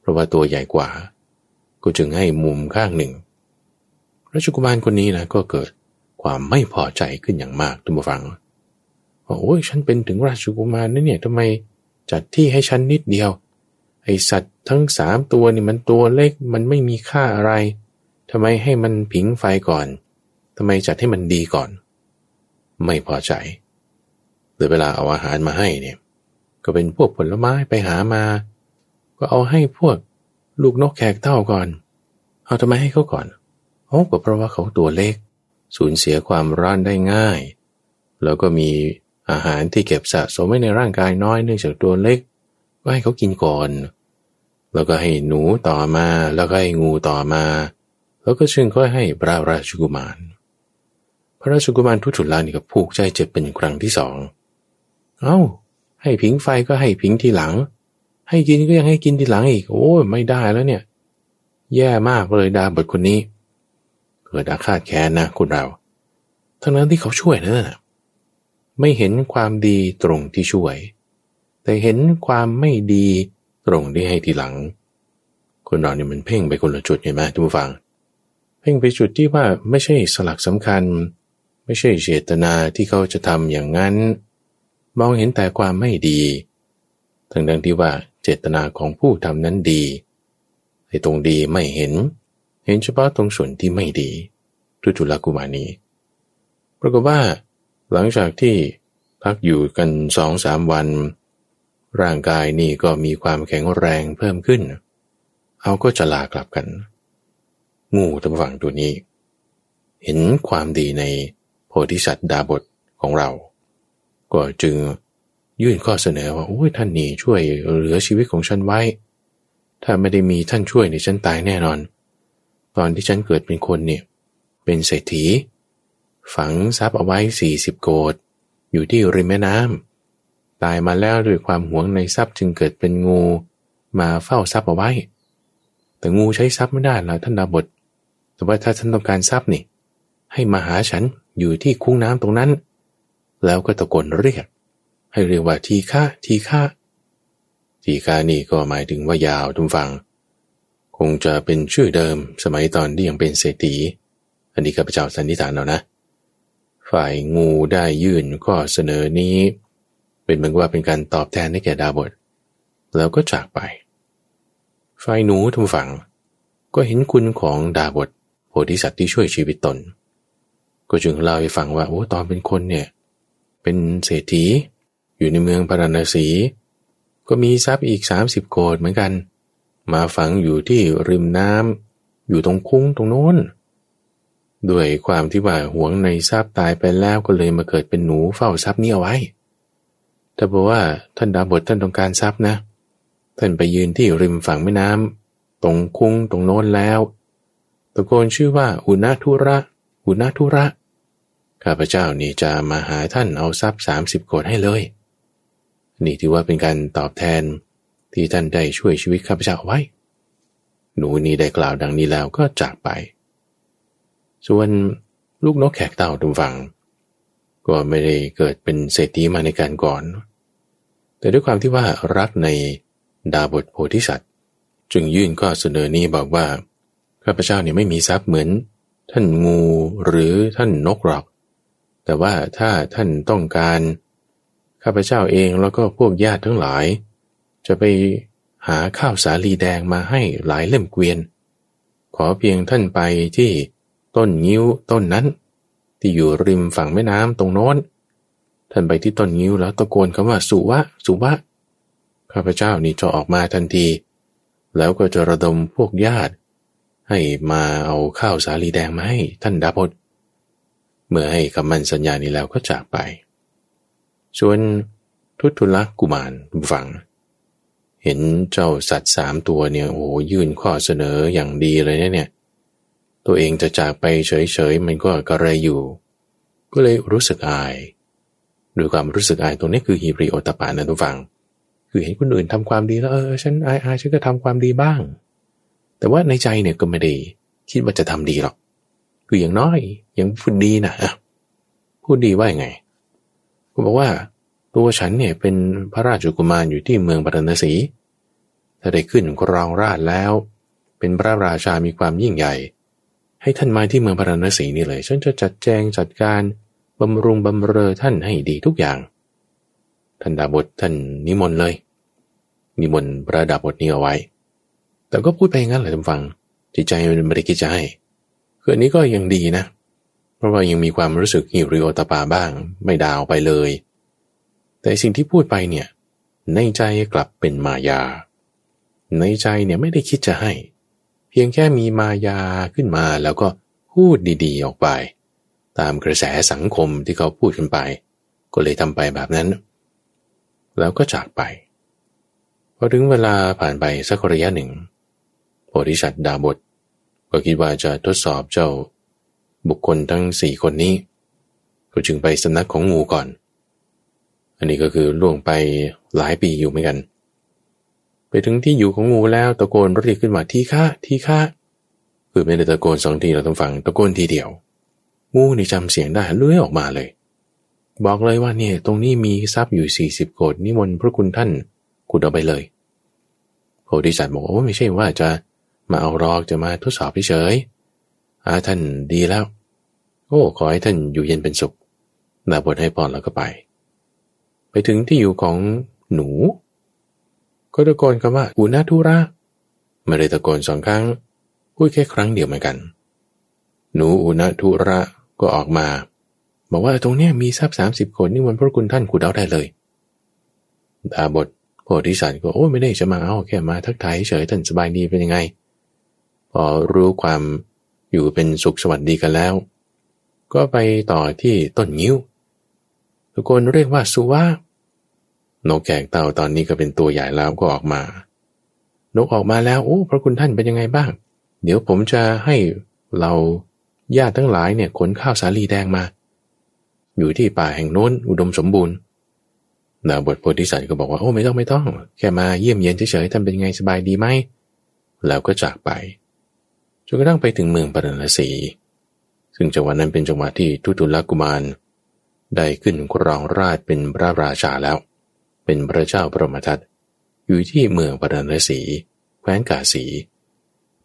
เพราะว่าตัวใหญ่กว่า ก็จึงให้มุมข้างหนึ่ง ราชกุมารคนนี้นะก็เกิดความไม่พอใจขึ้นอย่างมากทุกฟังว่าโอ้ยฉันเป็นถึงราชกุมารนี่เนี่ยทำไมจัดที่ให้ฉันนิดเดียว ไอสัตว์ทั้งสามตัวนี่มันตัวเล็กมันไม่มีค่าอะไรทำไมให้มันผิงไฟก่อนทำไมจัดให้มันดีก่อน ไม่พอใจหรือเวลาเอาอาหารมาให้เนี่ย ก็เป็นพวกผลไม้ไปหามา ก็เอาให้พวกลูกนกแขกเต้าก่อน เอาทำไมให้เขาก่อน โอ้ก็เพราะว่าเขาตัวเล็ก สูญเสียความร้อนได้ง่าย แล้วก็มีอาหารที่เก็บสะสมไว้ในร่างกายน้อยเนื่องจากตัวเล็กก็ให้เขากินก่อน แล้วก็ให้หนูต่อมา แล้วก็ให้งูต่อมา แล้วก็ชึงก็ให้พระราชกุมาร พระราชกุมารทุจุลานี่ก็ผูกใจเจ็บเป็นครั้งที่สอง เอา้า ให้ผิงไฟก็ให้ผิงทีหลัง ให้กินก็ยังให้กินทีหลังอีก โอ้ไม่ได้แล้วเนี่ย แย่มากเลยดาบทคนนี้ กิดอาฆาตแค้นนะคุณเรา ทั้งนั้นที่เขาช่วยนั่นนะไม่เห็นความดีตรงที่ช่วย แต่เห็นความไม่ดีตรงที่ให้ทีหลัง คนเราเนี่ยมันเพ่งไปคนละจุดเห็นไหมทุกฟัง เพ่งไปจุดที่ว่าไม่ใช่สลักสำคัญ ไม่ใช่เจตนาที่เขาจะทำอย่างนั้น มองเห็นแต่ความไม่ดี ทั้งดังที่ว่าเจตนาของผู้ทำนั้นดีไอ้ตรงดีไม่เห็นเเห็นเฉพาะตรงส่วนที่ไม่ดีทุจุลกุมานีปรากฏว่า หลังจากที่พักอยู่กันสองสามวัน ร่างกายนี่ก็มีความแข็งแรงเพิ่มขึ้น เอาก็จะลากลับกัน งูตำฝังตัวนี้ เห็นความดีในโพธิสัตว์ดาบทของเรา ก็จึงยื่นข้อเสนอว่าโอ้ยท่านนี่ช่วยเหลือชีวิตของฉันไว้ ถ้าไม่ได้มีท่านช่วยในฉันตายแน่นอน ตอนที่ฉันเกิดเป็นคนเนี่ย เป็นเศรษฐี ฝังทรัพย์เอาไว้สี่สิบโกดอยู่ที่ริมแม่น้ำตายมาแล้วด้วยความหวงในทรัพย์จึงเกิดเป็นงู มาเฝ้าทรัพย์เอาไว้ แต่งูใช้ทรัพย์ไม่ได้ละท่านดาบท แต่ว่าถ้าท่านต้องการทรัพย์นี่ ให้มาหาฉันอยู่ที่คุ้งน้ำตรงนั้น แล้วก็ตะโกนเรียก ให้เรียกว่าทีฆะทีฆะทีฆานี่ก็หมายถึงว่ายาวทุกฟัง งจะเป็นชื่อเดิมสมัยตอนที่ยังเป็นเศรษฐี อันนี้ข้าพเจ้าสันนิษฐานเอานะ ฝ่ายงูได้ยื่นข้อเสนอนี้ เป็นเหมือนว่าเป็นการตอบแทนให้แก่ดาบท แล้วก็จากไป ฝ่ายหนูทุกฝั่งก็เห็นคุณของดาบทโพธิสัตว์ที่ช่วยชีวิตตน ก็จึงเล่าให้ฟังว่าโอ้ตอนเป็นคนเนี่ยเป็นเศรษฐีอยู่ในเมืองปาราณสี ก็มีทรัพย์อีก 30 โกดเหมือนกัน มาฝังอยู่ที่ริมน้ำอยู่ตรงคุ้งตรงโน้น ด้วยความที่ว่าหวงในทรัพย์ตายไปแล้วก็เลยมาเกิดเป็นหนูเฝ้าทรัพย์นี้เอาไว้แต่บอกว่าท่านดาบทท่านต้องการทรัพย์นะ ท่านไปยืนที่ริมฝั่งแม่น้ำตรงคุ้งตรงโน้นแล้วตะโกนชื่อว่าอุณาทุระ อุณาทุระ ข้าพเจ้านี่จะมาหาท่านเอาทรัพย์สามสิบโกดให้เลย นี่ถือว่าเป็นการตอบแทน ที่ท่านได้ช่วยชีวิตข้าพเจ้าไว้ หนูนี้ได้กล่าวดังนี้แล้วก็จากไป ส่วนลูกนกแขกเต่าทุกฝัง ก็ไม่ได้เกิดเป็นเศรษฐีมาในการก่อน แต่ด้วยความที่ว่ารักในดาบทโพธิสัตว์ จึงยื่นข้อเสนอนี้บอกว่าข้าพเจ้าเนี่ยไม่มีทรัพย์เหมือน ท่านงูหรือท่านนกหรอก แต่ว่าถ้าท่านต้องการข้าพเจ้าเองแล้วก็พวกญาติทั้งหลาย จะไปหาข้าวสาลีแดงมาให้หลายเล่มเกวียน ขอเพียงท่านไปที่ต้นงิ้วต้นนั้น ที่อยู่ริมฝั่งแม่น้ำตรงโน้น ท่านไปที่ต้นงิ้วแล้วตะโกนคำว่าสุวะ สุวะ ข้าพเจ้านี่จะออกมาทันที แล้วก็จะระดมพวกญาติ ให้มาเอาข้าวสาลีแดงมาให้ท่านดาบดเมื่อให้คำมั่นสัญญานี้แล้วก็จากไป ส่วนทุตุลกุมารฟัง เห็นเจ้าสัตว์สามตัวเนี่ยโอ้ยื่นข้อเสนออย่างดีเลยเนี่ย ตัวเองจะจากไปเฉยๆ มันก็กระไรอยู่ ก็เลยรู้สึกอายด้วยความรู้สึกอายตรงนี้คือฮิริโอตปานะทุกฝัง คือเห็นคนอื่นทำความดีแล้วเออฉันอายอายฉันก็ทำความดีบ้าง แต่ว่าในใจเนี่ยก็ไม่ได้คิดว่าจะทำดีหรอก คืออย่างน้อยยังพูดดีนะพูดดีว่าย่างไงก็บอกว่า ตัวฉันเนี่ยเป็นพระราชกุมารอยู่ที่เมืองปารณสี ถ้าได้ขึ้นกรองราชแล้ว เป็นพระราชามีความยิ่งใหญ่ ให้ท่านมาที่เมืองพาราณสีนี่เลย ฉันจะจัดแจงจัดการบำรุงบำเรอท่านให้ดีทุกอย่าง ท่านดาบทท่านนิมนต์เลย นิมนต์พระดาบทนี้เอาไว้ แต่ก็พูดไปงั้นแหละท่านฟัง จิตใจมันไม่ได้คิดจะให้คืออันนี้ก็ยังดีนะ เพราะว่ายังมีความรู้สึกหิวริโอตปาบ้าง ไม่ดาวไปเลย แต่สิ่งที่พูดไปเนี่ย ในใจกลับเป็นมายา ในใจเนี่ยไม่ได้คิดจะให้ เพียงแค่มีมายาขึ้นมาแล้วก็พูดดีๆออกไป ตามกระแสสังคมที่เขาพูดกันไป ก็เลยทำไปแบบนั้น แล้วก็จากไปพอถึงเวลาผ่านไปสักระยะหนึ่งโพธิสัตว์ดาบทก็คิดว่าจะทดสอบเจ้า บุคคลทั้งสี่คนนี้ ก็จึงไปสำนักของงูก่อน อันนี้ก็คือล่วงไปหลายปีอยู่เหมือนกัน ไปถึงที่อยู่ของงูแล้วตะโกนเรียกขึ้นมาที่ข้าที่ข้าคือไม่ได้ตะโกนสองทีเราต้องฟังตะโกนทีเดียว งูนี่จำเสียงได้เลื้อยออกมาเลย บอกเลยว่าเนี่ยตรงนี้มีทรัพย์อยู่สี่สิบโกดนิมนต์พระคุณท่านขุดเอาไปเลยโพธิสัตว์บอกว่าไม่ใช่ว่าจะมาเอารอกจะมาทดสอบเฉยอาท่านดีแล้ว โอ้ขอให้ท่านอยู่เย็นเป็นสุขดาบทให้พรแล้วก็ไป ไปถึงที่อยู่ของหนู ก็ตะโกนคำว่าอุณาทุระไม่ได้ตะโกนสองครั้ง พูดแค่ครั้งเดียวเหมือนกัน หนูอุณาทุระก็ออกมา บอกว่าตรงเนี้ยมีทรัพย์สามสิบคนนี่วันพระคุณท่านขุดเอาได้เลยดาบทโพธิสัตว์ก็โอ้ไม่ได้จะมาเอาแค่มาทักทายเฉยท่านสบายดีเป็นยังไง พอรู้ความอยู่เป็นสุขสวัสดีกันแล้ว ก็ไปต่อที่ต้นงิ้วทุกคนเรียกว่าสุวา นกแกกเต่าตอนนี้ก็เป็นตัวใหญ่แล้วก็ออกมา นกออกมาแล้วโอ้พระคุณท่านเป็นยังไงบ้าง เดี๋ยวผมจะให้เราญาติทั้งหลายเนี่ยขนข้าวสาลีแดงมา อยู่ที่ป่าแห่งโน้นอุดมสมบูรณ์ดาบทโพธิสัตว์ก็บอกว่าโอ้ไม่ต้องไม่ต้อง แค่มาเยี่ยมเยียนเฉยๆท่านเป็นไงสบายดีไหมแล้วก็จากไปจนกระทั่งไปถึงเมืองปรณสี ซึ่งจังหวะนั้นเป็นจังหวะที่ทุตุลกุมาร ได้ขึ้นครองราชเป็นพระราชาแล้ว เป็นพระเจ้าพระมทัตอยู่ที่เมืองปรณสีแคว้นกาสี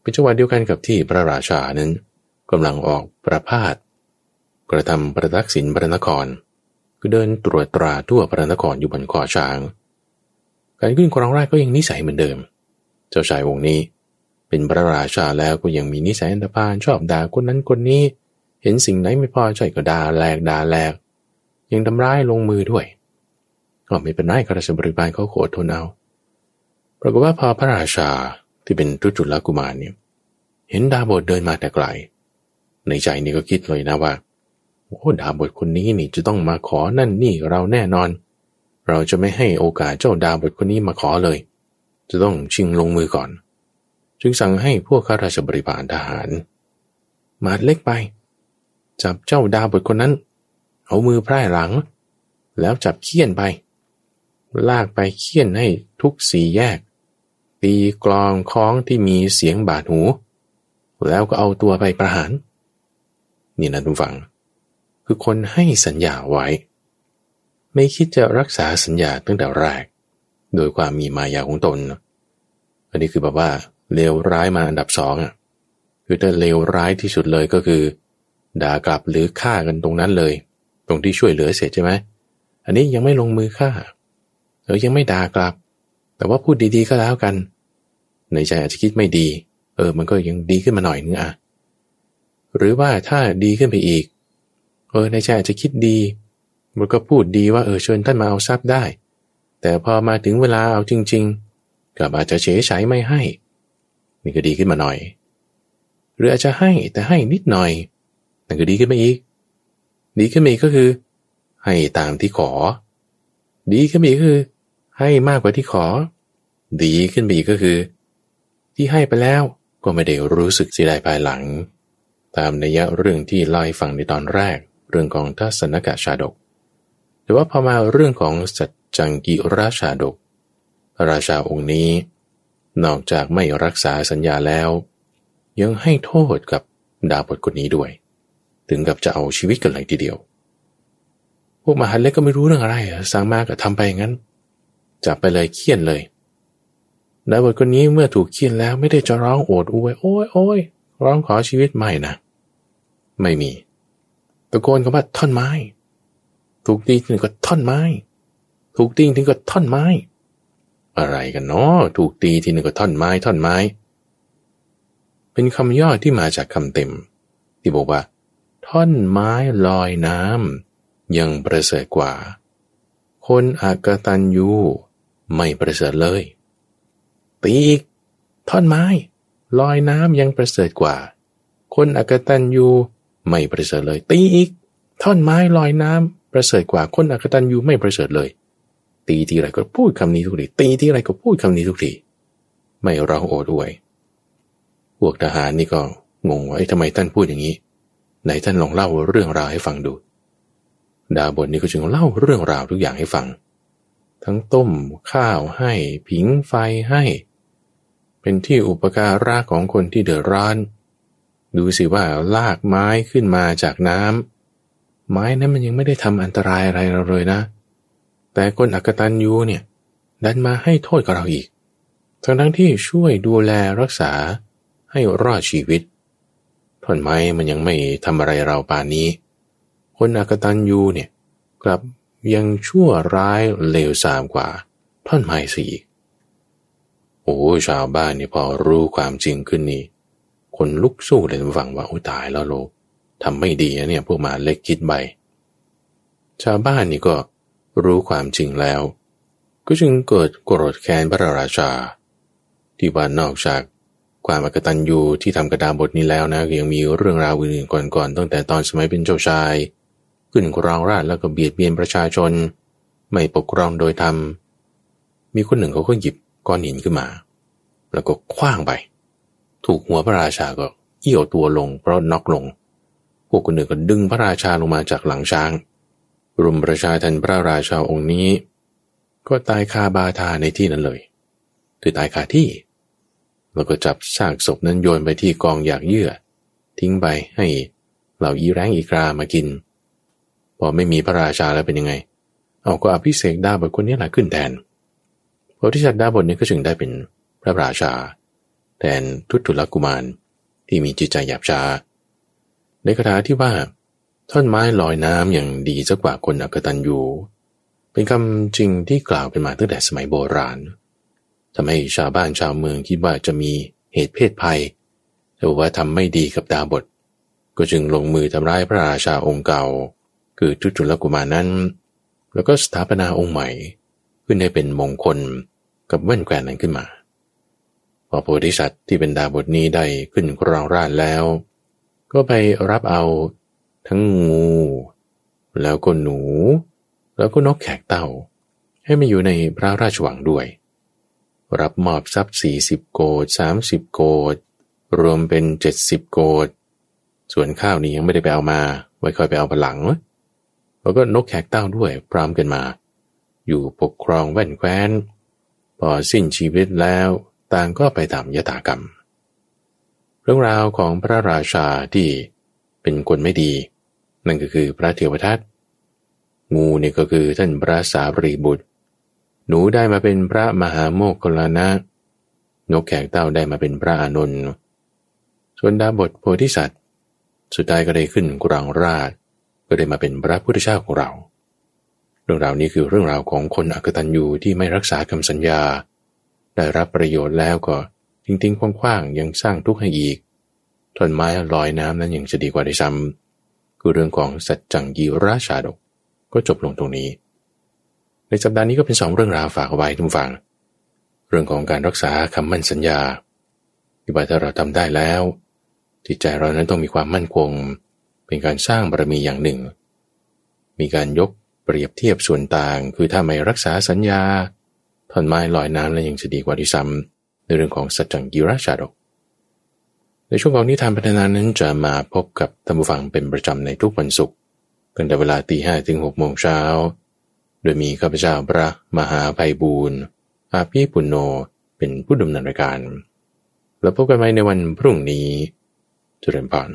เป็นจังหวะเดียวกันกับที่พระราชานั้นกำลังออกประพาสกระทำประทักษิณพระนคร คือเดินตรวจตราทั่วพระนครอยู่บนคอช้าง การขึ้นครองราชก็ยังนิสัยเหมือนเดิม เจ้าชายวงค์นี้ เป็นพระราชาแล้วก็ยังมีนิสัยอันธพาลชอบด่าคนนั้นคนนี้ เห็นสิ่งไหนไม่พอใจก็ด่าแหลกด่าแหลกยังทำร้ายลงมือด้วย ก็ไม่เป็นไรข้าราชบริบาลเขาโขดทนเอาปรากฏว่าพอพระราชาที่เป็นทุจุลกุมารเนี่ยเห็นดาบทเดินมาแต่ไกล ในใจนี่ก็คิดเลยนะว่าโอ้ดาบทคนนี้นี่จะต้องมาขอนั่นนี่เราแน่นอน เราจะไม่ให้โอกาสเจ้าดาบทคนนี้มาขอเลย จะต้องชิงลงมือก่อน จึงสั่งให้พวกข้าราชบริพารทหาร มาเล็กไป จับเจ้าดาบทคนนั้น เอามือไพร่หลัง แล้วจับเคี่ยนไป ลากไปเคี่ยนให้ทุกสีแยก ตีกลองคล้องที่มีเสียงบาดหู แล้วก็เอาตัวไปประหาร นี่นะทุกฝัง คือคนให้สัญญาไว้ ไม่คิดจะรักษาสัญญาตั้งแต่แรก โดยความมีมายาของตน อันนี้คือแบบว่าเลวร้ายมาอันดับสองอะคือถ้าเลวร้ายที่สุดเลยก็คือ ด่ากลับหรือฆ่ากันตรงนั้นเลย ตรงที่ช่วยเหลือเสร็จใช่ไหมอันนี้ยังไม่ลงมือฆ่า เออยังไม่ด่ากลับ แต่ว่าพูดดีๆก็แล้วกัน ในใจอาจจะคิดไม่ดี เออ มันก็ยังดีขึ้นมาหน่อยนึงอะหรือว่าถ้าดีขึ้นไปอีก เออ ในใจอาจจะคิดดี มันก็พูดดีว่าเออเชิญท่านมาเอาทรัพย์ได้ แต่พอมาถึงเวลาเอาจริง ๆกลับอาจจะเฉยใช้ไม่ให้นี่ก็ดีขึ้นมาหน่อย หรืออาจจะให้แต่ให้นิดหน่อยนั่นก็ดีขึ้นมาอีก ดีขึ้นมาอีกก็คือ ให้ตามที่ขอ ดีขึ้นมาอีกคือ ให้มากกว่าที่ขอ ดีขึ้นไปอีกก็คือ ที่ให้ไปแล้วก็ไม่ได้รู้สึกเสียดายภายหลัง ตามนัยยะเรื่องที่เล่าให้ฟังในตอนแรก เรื่องของทัศนกะชาดก แต่ว่าพอมาเรื่องของสัจจังกิราชาดก ราชาองค์นี้ นอกจากไม่รักษาสัญญาแล้ว ยังให้โทษกับดาบทคนนี้ด้วย ถึงกับจะเอาชีวิตกันเลยทีเดียว พวกมหาเล็กก็ไม่รู้เรื่องอะไร สั่งมาก็ทำไปงั้น จับไปเลยเคี่ยนเลยดาบทคนนี้เมื่อถูกเคี่ยนแล้วไม่ได้จะร้องโอดอวยโอ้ยโอ้ยร้องขอชีวิตใหม่นะ ไม่มี ตะโกนคำว่าท่อนไม้ ถูกตีถึงก็ท่อนไม้ ถูกตีถึงก็ท่อนไม้ อะไรกันเนาะถูกตีทีหนึ่งก็ท่อนไม้ท่อนไม้ เป็นคำย่อที่มาจากคำเต็ม ที่บอกว่า ท่อนไม้ลอยน้ำยังประเสริฐกว่าคคนอากตันยู ไม่ประเสริฐเลยตีอีกท่อนไม้ ลอยน้ำยังประเสริฐกว่า คนอากตันยูไม่ประเสริฐเลย ตีอีก ท่อนไม้ลอยน้ำประเสริฐกว่า คนอากตันยูไม่ประเสริฐเลย ตีทีไรก็พูดคำนี้ทุกทีตีทีไรก็พูดคำนี้ทุกทีไม่ร้องโอดอวยพวกทหารนี่ก็งงว่าทำไมท่านพูดอย่างนี้ ไหนท่านลองเล่าเรื่องราวให้ฟังดู ดาบทนี้ก็จึงเล่าเรื่องราวทุกอย่างให้ฟัง ทั้งต้มข้าวให้ ผิงไฟให้ เป็นที่อุปการะของคนที่เดือดร้อน ดูสิว่าลากไม้ขึ้นมาจากน้ำไม้นั้นมันยังไม่ได้ทำอันตรายอะไรเราเลยนะ แต่คนอักตันยูเนี่ย ดันมาให้โทษกับเราอีก ทั้งทั้งที่ช่วยดูแลรักษาให้รอดชีวิตท่อนไม้มันยังไม่ทำอะไรเราป่านนี้ คนอักตันยูเนี่ยกลับ ยังชั่วร้ายเลวทรามกว่าท่อนไม้สีโอ้ชาวบ้านนี่พอรู้ความจริงขึ้นนี่คนลุกสู้เลยฟังว่าโอ้ตายแล้วโลทำไม่ดีนะเนี่ยพวกมาเล็กคิดใบ ชาวบ้านนี่ก็รู้ความจริงแล้ว ก็จึงเกิดโกรธแค้นพระราชา ที่ว่านอกจากความอกตันยูที่ทำกระดาบทนี้แล้วนะยังมีเรื่องราวอื่นๆก่อนๆตั้งแต่ตอนสมัยเป็นเจ้าชาย ขึ้นครองราชแล้วก็เบียดเบียนประชาชน ไม่ปกครองโดยธรรม มีคนหนึ่งเขาก็หยิบก้อนหินขึ้นมา แล้วก็คว้างไป ถูกหัวพระราชาก็เอี่ยวตัวลงเพราะน็อกลง พวกคนหนึ่งก็ดึงพระราชาลงมาจากหลังช้าง รุมประชาทันพระราชาองค์นี้ ก็ตายคาบาทาในที่นั้นเลยคือตายคาที่ แล้วก็จับซากศพนั้นโยนไปที่กองอยากเยื่อ ทิ้งไปให้เหล่าอีแรงอีกรามากิน พอไม่มีพระราชาแล้วเป็นยังไง เอาก็อภิเษกดาบทคนนี้แหละขึ้นแทนพระที่จัดดาบทนี้ก็จึงได้เป็นพระราชา แทนทุตุลกุมารที่มีจิตใจหยาบช้าในคาถาที่ว่า ท่อนไม้ลอยน้ำอย่างดีสักกว่าคนอักตันยูเป็นคำจริงที่กล่าวกันมาตั้งแต่สมัยโบราณทำให้ชาวบ้านชาวเมืองคิดว่าจะมีเหตุเพศภัยแต่ว่าทำไม่ดีกับดาบท ก็จึงลงมือทำร้ายพระราชาองค์เก่า คือทุจุลกุมารนั้น แล้วก็สถาปนาองค์ใหม่ ขึ้นให้เป็นมงคลกับแว่นแกวนนั้นขึ้นมา พอโพธิสัตว์ที่เป็นดาบทนี้ได้ขึ้นครองราชแล้ว ก็ไปรับเอาทั้งงู แล้วก็หนู แล้วก็นกแขกเต่า ให้มาอยู่ในพระราชวังด้วย รับมอบทรัพย์สี่สิบโกดสามสิบโกดรวมเป็นเจ็ดสิบโกดส่วนข้าวนี้ยังไม่ได้ไปเอามา ไว้คอยไปเอาผลัง แล้วก็นกแขกเต้าด้วยพร้อมกันมา อยู่ปกครองแว่นแคว้น พอสิ้นชีวิตแล้วต่างก็ไปตามยถากรรม เรื่องราวของพระราชาที่เป็นคนไม่ดี นั่นก็คือพระเทวทัตงูนี่ก็คือท่านพระสารีบุตร หนูได้มาเป็นพระมหาโมกขลานะ นกแขกเต้าได้มาเป็นพระอานนท์ส่วนดาบทโพธิสัตว์ สุดท้ายก็ได้ขึ้นกรางราช ก็ได้มาเป็นพระพุทธเจ้าของเรา เรื่องราวนี้คือเรื่องราวของคนอักตันยูที่ไม่รักษาคำสัญญา ได้รับประโยชน์แล้วก็ทิ้งทิ้งคว้างๆยังสร้างทุกข์ให้อีกท่อนไม้ลอยน้ำนั้นยังจะดีกว่าได้ซ้ำคือเรื่องของสัจจังยีราชาดกก็จบลงตรงนี้ ในสัปดาห์นี้ก็เป็นสองเรื่องราวฝากไว้ทุกฝั่งเรื่องของการรักษาคำมั่นสัญญาที่ว่าถ้าเราทำได้แล้ว จิตใจเรานั้นต้องมีความมั่นคง เป็นการสร้างบารมีอย่างหนึ่ง มีการยกเปรียบเทียบส่วนต่าง คือถ้าไม่รักษาสัญญาท่อนไม้ลอยน้ำแล้วยังจะดีกว่าที่ซ้ำในเรื่องของสัจจังกิราชาดก ในช่วงของนิทานพัฒนานั้นจะมาพบกับท่านผู้ฟังเป็นประจำในทุกวันศุกร์ตั้งแต่เวลาตีห้ถึงหกโมงเช้า โดยมีข้าพเจ้าพระมหาภัยบูรณ์อาภีปุณโญเป็นผู้ดำเนินรายการ แล้วพบกันใหม่ในวันพรุ่งนี้จุเรนพร